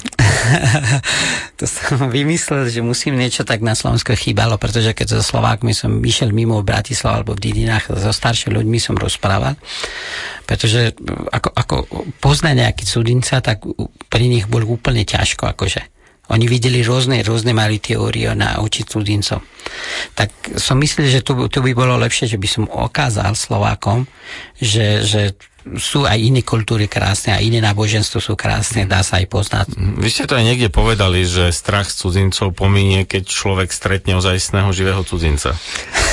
<laughs> to som vymyslel, že musím niečo tak na Slovensku chýbalo, pretože keď so Slovákmi som išiel mimo v Bratislava alebo v Didinách, so staršími ľuďmi som rozprával, pretože ako, ako poznať nejaký cudzinca, tak pri nich bol úplne ťažko, akože oni videli rôzne, rôzne mali teórie na učiť cudzincov. Tak som myslel, že tu, tu by bolo lepšie, že by som okázal Slovákom, že, že sú aj iné kultúry krásne a iné náboženstvo sú krásne, dá sa aj poznať. Mhm. Vy ste to aj niekde povedali, že strach z cudzincov pominie, keď človek stretne ozajstného živého cudzinca.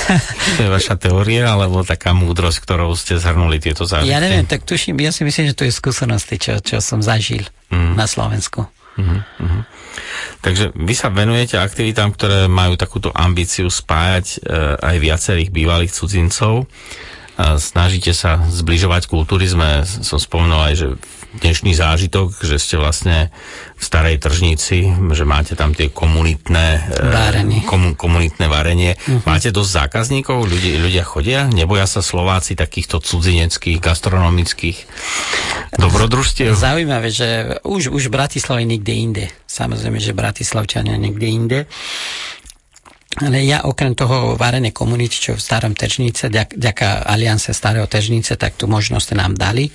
<laughs> to je vaša teória, alebo taká múdrosť, ktorou ste zhrnuli tieto zážitky? Ja neviem, tak tuším, ja si myslím, že to je skúsenosti, čo, čo som zažil mm. na Slovensku. Mm-hmm. Takže vy sa venujete aktivitám, ktoré majú takúto ambíciu spájať e, aj viacerých bývalých cudzincov. Snažíte sa zbližovať kultúry. Sme, som spomenul aj, že dnešný zážitok, že ste vlastne v starej tržnici, že máte tam tie komunitné e, varenie. Komu, komunitné varenie. Uh-huh. Máte dosť zákazníkov? Ľudia, ľudia chodia? Neboja sa Slováci takýchto cudzineckých, gastronomických dobrodružstiev? Zaujímavé, že už, už v Bratislave nikde inde. Samozrejme, že Bratislavčania niekde inde. Ale ja okrem toho varené komunity, čo v starom Težnice, ďaká Aliance starého Težnice, tak tu možnosť nám dali.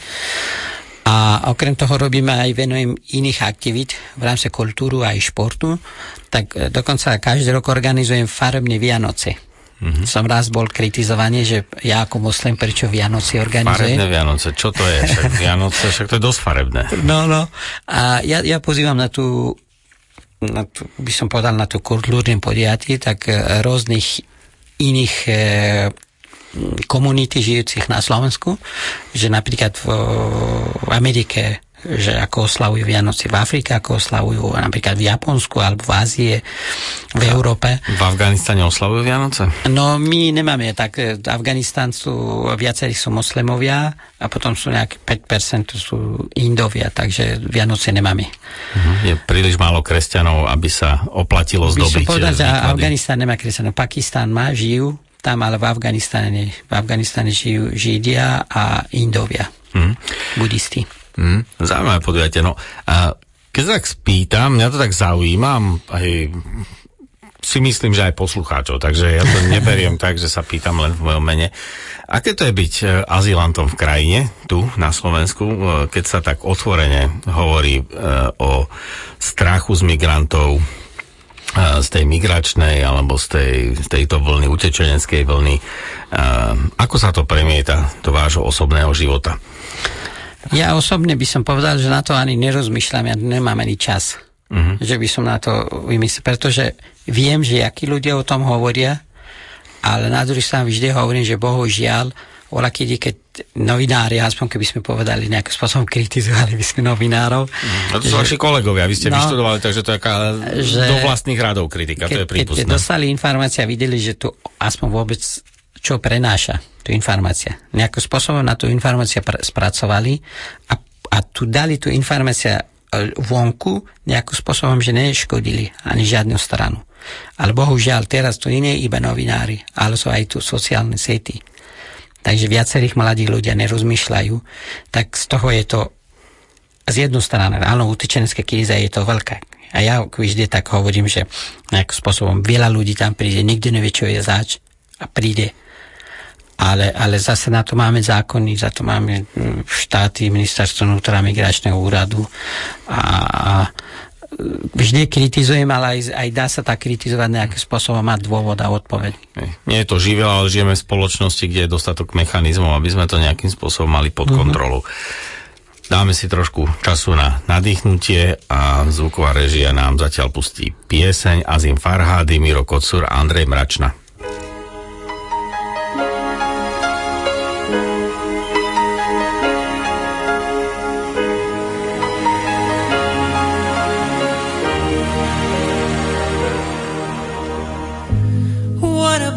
A okrem toho robíme aj venujem iných aktivít v rámci kultúru aj športu. Tak e, dokonca každý rok organizujem farebne Vianoce. Mm-hmm. Som raz bol kritizovaný, že ja ako muslim prečo Vianoci organizujem. Farebné Vianoce, čo to je? Však Vianoce, však to je dosť farebné. No, no. A ja, ja pozývam na tú, na tú, by som povedal, na tú kultúrne podiatie, tak e, rôznych iných e, komunity žijúcich na Slovensku, že napríklad v Amerike že ako oslavujú Vianoce v Afrike, ako oslavujú napríklad v Japonsku alebo v Ázie, v Európe. V Afganistane oslavujú Vianoce? No my nemáme tak. V Afganistan sú, viacerí sú moslemovia a potom sú nejaké 5% sú Indovia, takže Vianoce nemáme. Uh-huh. Je príliš málo kresťanov, aby sa oplatilo zdobiť. By som povedal, že Afganistan nemá kresťanov. Pakistan má, žijú, tam ale v Afganistane, v Afganistane žijú Židia a Indovia, hmm. budisti. Hmm. Zaujímavé podujete. No, a keď sa tak spýtam, mňa to tak zaujíma, aj si myslím, že aj poslucháčov, takže ja to neberiem <laughs> tak, že sa pýtam len v mojom mene. Aké to je byť e, azylantom v krajine, tu na Slovensku, e, keď sa tak otvorene hovorí e, o strachu z migrantov, z tej migračnej alebo z, tej, z tejto vlny, utečeneckej vlny. Ako sa to premieta do vášho osobného života? Ja osobne by som povedal, že na to ani nerozmýšľam, ja nemám ani čas. Uh-huh. Že by som na to vymyslel, pretože viem, že akí ľudia o tom hovoria, ale na druhý strane vždy hovorím, že bohužiaľ Ola, kedy, keď novinári, aspoň keby sme povedali nejakým spôsobom kritizovali by sme novinárov. Mm, to sú vaši kolegovia, vy ste no, vyštudovali, takže to je taká že, do vlastných radov kritika, keď, to je prípustné. Keď dostali informácia a videli, že tu aspoň vôbec čo prenáša tú informácia. Nejakým spôsobom na tú informáciu pr- spracovali a, a tu dali tú informáciu e, vonku nejakým spôsobom, že neškodili ani žiadnu stranu. Ale bohužiaľ, teraz to nie je iba novinári, ale sú aj tu sociálne sieti takže viacerých mladých ľudia nerozmýšľajú, tak z toho je to z jednu strany, áno, utečenecké kríza je to veľká. A ja vždy tak hovorím, že nejakým spôsobom veľa ľudí tam príde, nikto nevie, čo je zač a príde. Ale, ale zase na to máme zákony, za to máme hm, štáty, ministerstvo vnútra, migračného úradu a, a vždy kritizujem, ale aj, aj dá sa tak kritizovať nejakým spôsobom mať dôvod a odpoveď. Nie je to živé, ale žijeme v spoločnosti, kde je dostatok mechanizmov, aby sme to nejakým spôsobom mali pod mhm. kontrolou. Mm-hmm. Dáme si trošku času na nadýchnutie a zvuková režia nám zatiaľ pustí pieseň Azim Farhady, Miro Kocur a Andrej Mračna.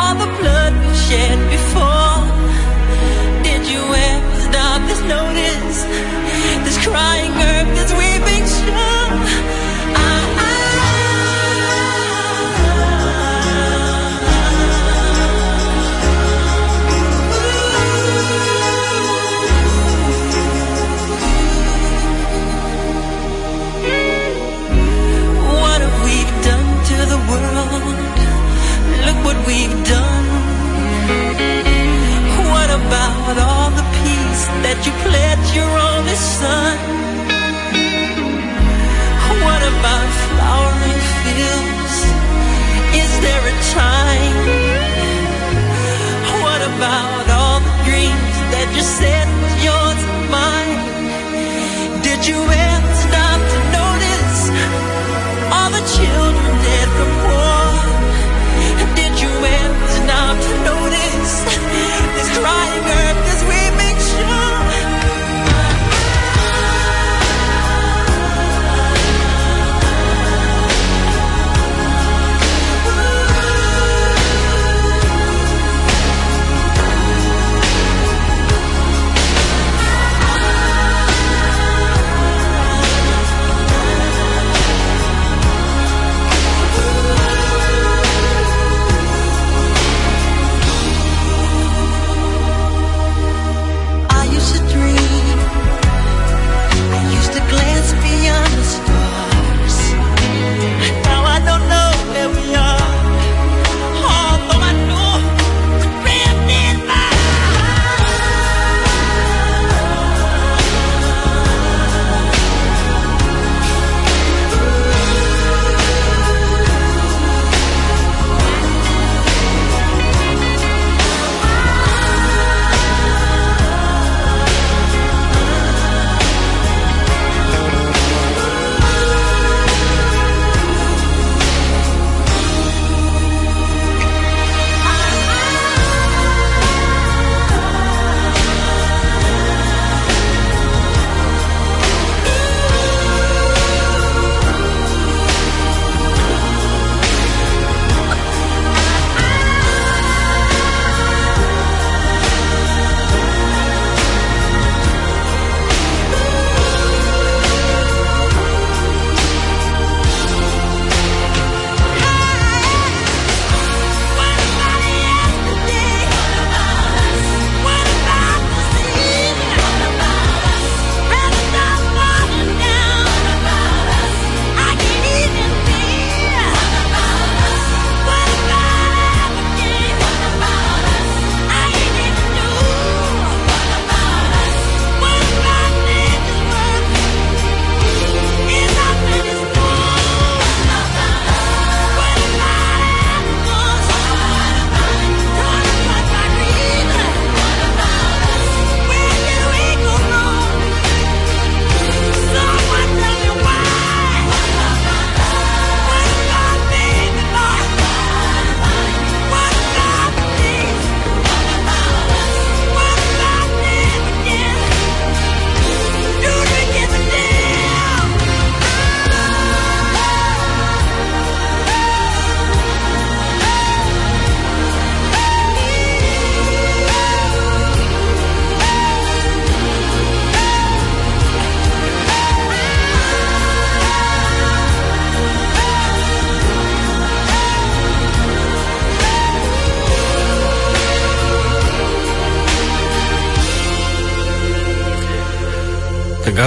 all the blood we shed before? Did you ever stop to notice this crying earth, this weeping shore?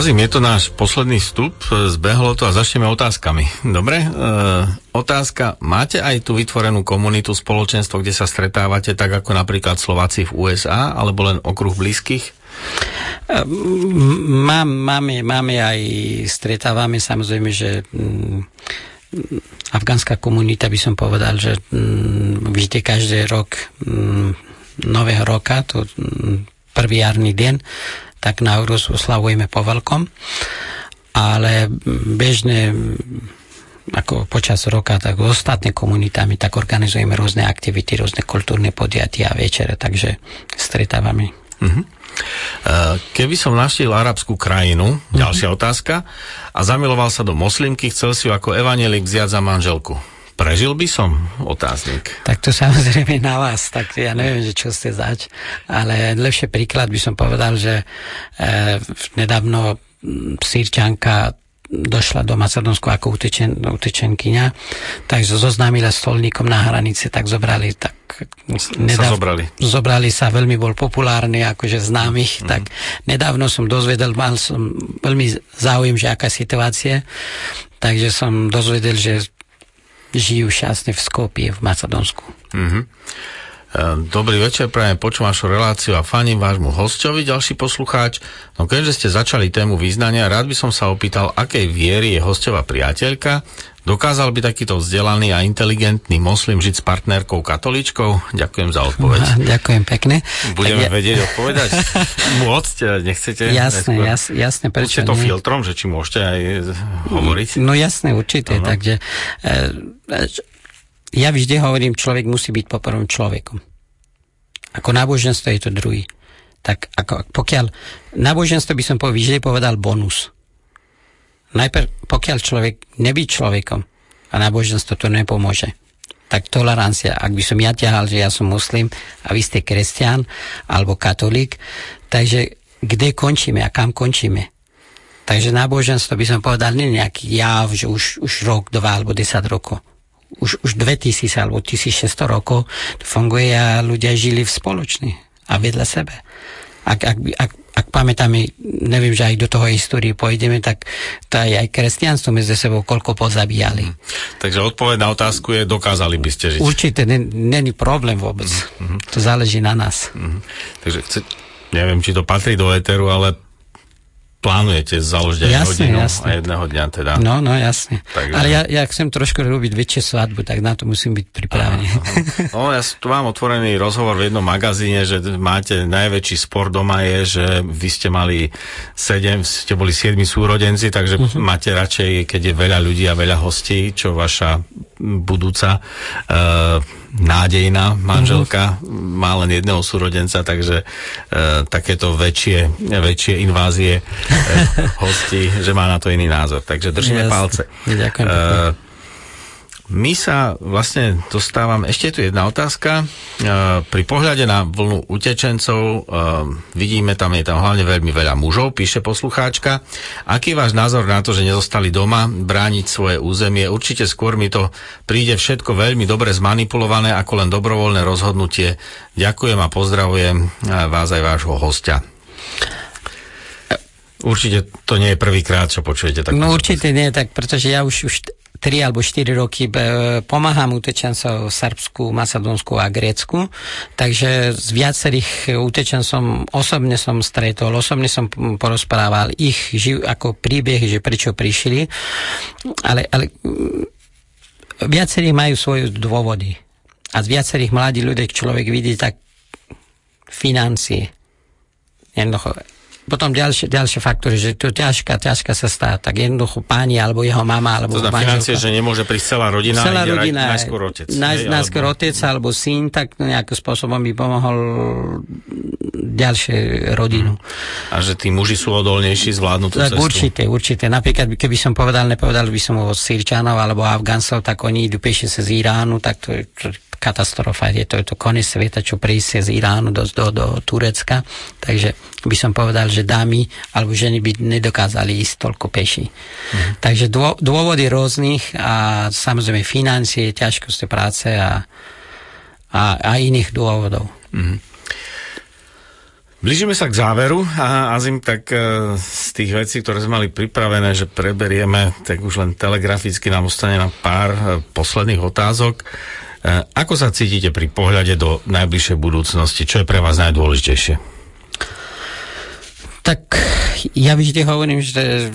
Tak Azim, je to náš posledný vstup, e, zbehlo to a začneme otázkami. Dobre? E, otázka, máte aj tú vytvorenú komunitu, spoločenstvo, kde sa stretávate, tak ako napríklad Slováci v USA, alebo len okruh blízkych? Mám, máme, máme aj, stretávame samozrejme, že mm, afgánska komunita by som povedal, že mm, vždy každý rok mm, nového roka, to prvý jarný deň, tak na Eurus oslavujeme po veľkom. Ale bežne ako počas roka, tak s ostatné komunitami, tak organizujeme rôzne aktivity, rôzne kultúrne podiatia a večere, takže stretávame. Uh-huh. Keby som naštívil arabskú krajinu, uh-huh. ďalšia otázka, a zamiloval sa do moslimky, chcel si ju ako evanielik vziať za manželku. Prežil by som? Otáznik. Tak to samozrejme na vás, tak ja neviem, že čo ste zač, ale lepšie príklad by som povedal, že e, nedávno sírčanka došla do Macedónsku ako utečen, utečenkyňa, takže zoznámila stolníkom na hranice, tak zobrali tak nedav, sa zobrali. zobrali sa, veľmi bol populárny, akože známych, mm. tak nedávno som dozvedel, mal som veľmi záujem, že aká situácia, takže som dozvedel, že žijú šťastne v Skopie v Macedónsku. Mm-hmm. Dobrý večer, prajem počúvam vašu reláciu a faním vášmu hostovi, ďalší poslucháč. No keďže ste začali tému význania, rád by som sa opýtal, akej viery je hostová priateľka Dokázal by takýto vzdelaný a inteligentný moslim žiť s partnerkou katoličkou? Ďakujem za odpoveď. No, <laughs> ďakujem pekne. Budeme ja... vedieť odpovedať? <laughs> Môcť? Nechcete? Jasné, jas, jasné. Prečo to nie? filtrom, že či môžete aj hovoriť? No jasné, určite. No, no. Takže e, ja vždy hovorím, človek musí byť poprvom človekom. Ako náboženstvo je to druhý. Tak ako, pokiaľ náboženstvo by som vždy povedal bonus najprv, pokiaľ človek nebyť človekom a náboženstvo to nepomôže, tak tolerancia, ak by som ja ťahal, že ja som muslim a vy ste kresťan alebo katolík, takže kde končíme a kam končíme? Takže náboženstvo by som povedal, nie nejaký jav, že už, už rok, dva alebo desať rokov. Už, už 2000 alebo 1600 rokov to funguje a ľudia žili v spoločný a vedľa sebe. Ak, ak, ak ak pamätáme, neviem, že aj do toho histórie pôjdeme, tak to aj, aj kresťanstvo medzi sebou koľko pozabíjali. Mm. Takže odpoveď na otázku je, dokázali by ste žiť. Určite, není problém vôbec. Mm-hmm. To záleží na nás. Mm-hmm. Takže chce, neviem, či to patrí do éteru, ale plánujete založiť aj jasne, hodinu jasne. a jedného dňa teda. No, no, jasne. Takže... Ale ja, ja chcem trošku robiť väčšie svadbu, tak na to musím byť pripravený. No, ja tu mám otvorený rozhovor v jednom magazíne, že máte najväčší spor doma je, že vy ste mali sedem, ste boli siedmi súrodenci, takže uh-huh. máte radšej, keď je veľa ľudí a veľa hostí, čo vaša budúca uh, nádejná manželka, mm-hmm. má len jedného súrodenca, takže e, takéto väčšie, väčšie invázie e, <laughs> hostí, že má na to iný názor. Takže držíme Jasne. palce. Ďakujem. E, my sa vlastne dostávam, ešte je tu jedna otázka. E, pri pohľade na vlnu utečencov e, vidíme, tam je tam hlavne veľmi veľa mužov, píše poslucháčka. Aký je váš názor na to, že nezostali doma brániť svoje územie? Určite skôr mi to príde všetko veľmi dobre zmanipulované ako len dobrovoľné rozhodnutie. Ďakujem a pozdravujem e, vás aj vášho hostia. Určite to nie je prvýkrát, čo počujete. No určite nie, tak pretože ja už, už 3 alebo 4 roky e, pomáham utečencom v Srbsku, Macedónsku a Grécku, takže z viacerých utečencom osobne som stretol, osobne som porozprával ich živ, ako príbeh, že prečo prišli, ale, ale viacerí majú svoje dôvody. A z viacerých mladých ľudí človek vidí tak financie. Jednoducho, potom ďalšie, ďalšie faktory, že to ťažká, ťažká sa stá, tak jednoducho páni alebo jeho mama alebo to financie, že nemôže prísť celá rodina, celá rodina, najskôr otec. Naj, najskôr alebo... otec alebo syn, tak nejakým spôsobom by pomohol ďalšie rodinu. A že tí muži sú odolnejší, zvládnu tú cestu? Určite, určite. Napríklad, keby som povedal, nepovedal by som o Sýrčanov alebo Afgáncov, tak oni idú pešie sa z Iránu, tak to je katastrofa. Je to, je to koniec sveta, čo prísť z Iránu do, do, do Turecka. Takže by som povedal, že dámy alebo ženy by nedokázali ísť toľko peši. Mm. Takže dô, dôvody rôznych a samozrejme financie, ťažkosti práce a, a, a iných dôvodov. Mm. Blížime sa k záveru a Azim, tak e, z tých vecí, ktoré sme mali pripravené, že preberieme, tak už len telegraficky nám ostane na pár e, posledných otázok. Eh, ako sa cítite pri pohľade do najbližšej budúcnosti? Čo je pre vás najdôležitejšie? Tak ja vždy hovorím, že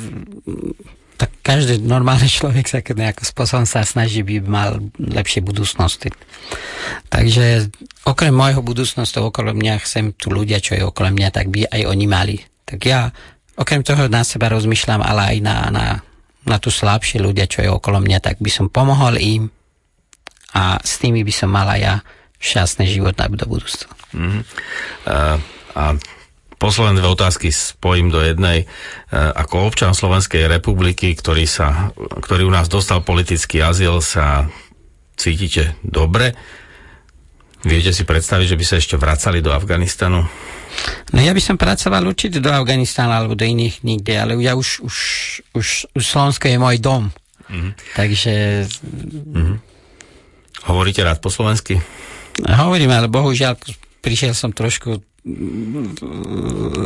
tak každý normálny človek sa nejakým spôsobom sa snaží, by mal lepšie budúcnosti. Takže okrem môjho budúcnosti okolo mňa chcem tu ľudia, čo je okolo mňa, tak by aj oni mali. Tak ja okrem toho na seba rozmýšľam, ale aj na, na, na tu slabšie ľudia, čo je okolo mňa, tak by som pomohol im a s tými by som mala ja šťastný život do budúctva. Mm-hmm. Uh, a posledné dve otázky spojím do jednej. Uh, ako občan Slovenskej republiky, ktorý, sa, ktorý u nás dostal politický azyl, sa cítite dobre? Viete si predstaviť, že by sa ešte vracali do Afganistanu? No ja by som pracoval určite do Afganistánu alebo do iných nikde, ale ja už, už, už, už Slovensko je môj dom. Mm-hmm. Takže... Mm-hmm. Hovoríte rád po slovensky? Hovorím, ale bohužiaľ prišiel som trošku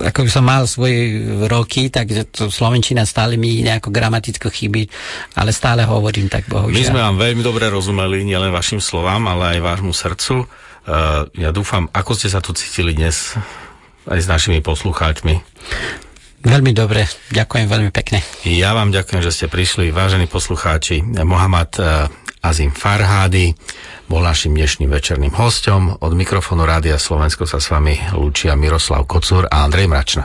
ako by som mal svoje roky, tak to Slovenčina stále mi nejako gramaticky chybí, ale stále hovorím tak bohužiaľ. My sme vám veľmi dobre rozumeli, nielen vašim slovám, ale aj vášmu srdcu. Uh, ja dúfam, ako ste sa tu cítili dnes aj s našimi poslucháčmi. Veľmi dobre, ďakujem veľmi pekne. Ja vám ďakujem, že ste prišli, vážení poslucháči. Mohamed uh, Azim Farhády bol našim dnešným večerným hostom. Od mikrofónu Rádia Slovensko sa s vami lúčia Miroslav Kocúr a Andrej Mračna.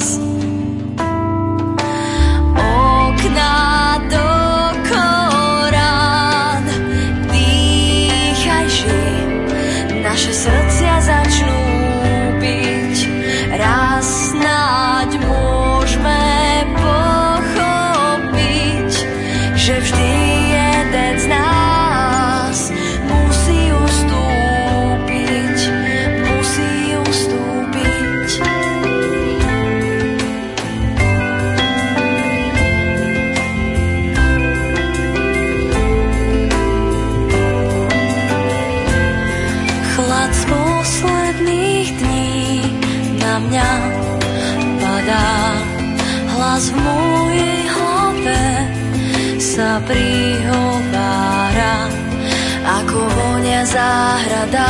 vonia záhrada.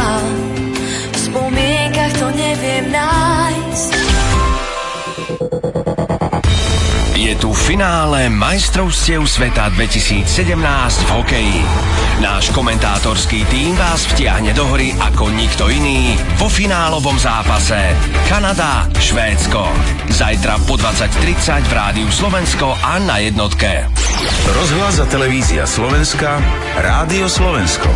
V spomienkach to neviem nájsť. Je tu finále majstrovstiev sveta 2017 v hokeji. Náš komentátorský tým vás vtiahne do hry ako nikto iný vo finálovom zápase Kanada, Švédsko. Zajtra po 20.30 v Rádiu Slovensko a na jednotke. Rozhlas a televízia Slovenska, Rádio Slovensko.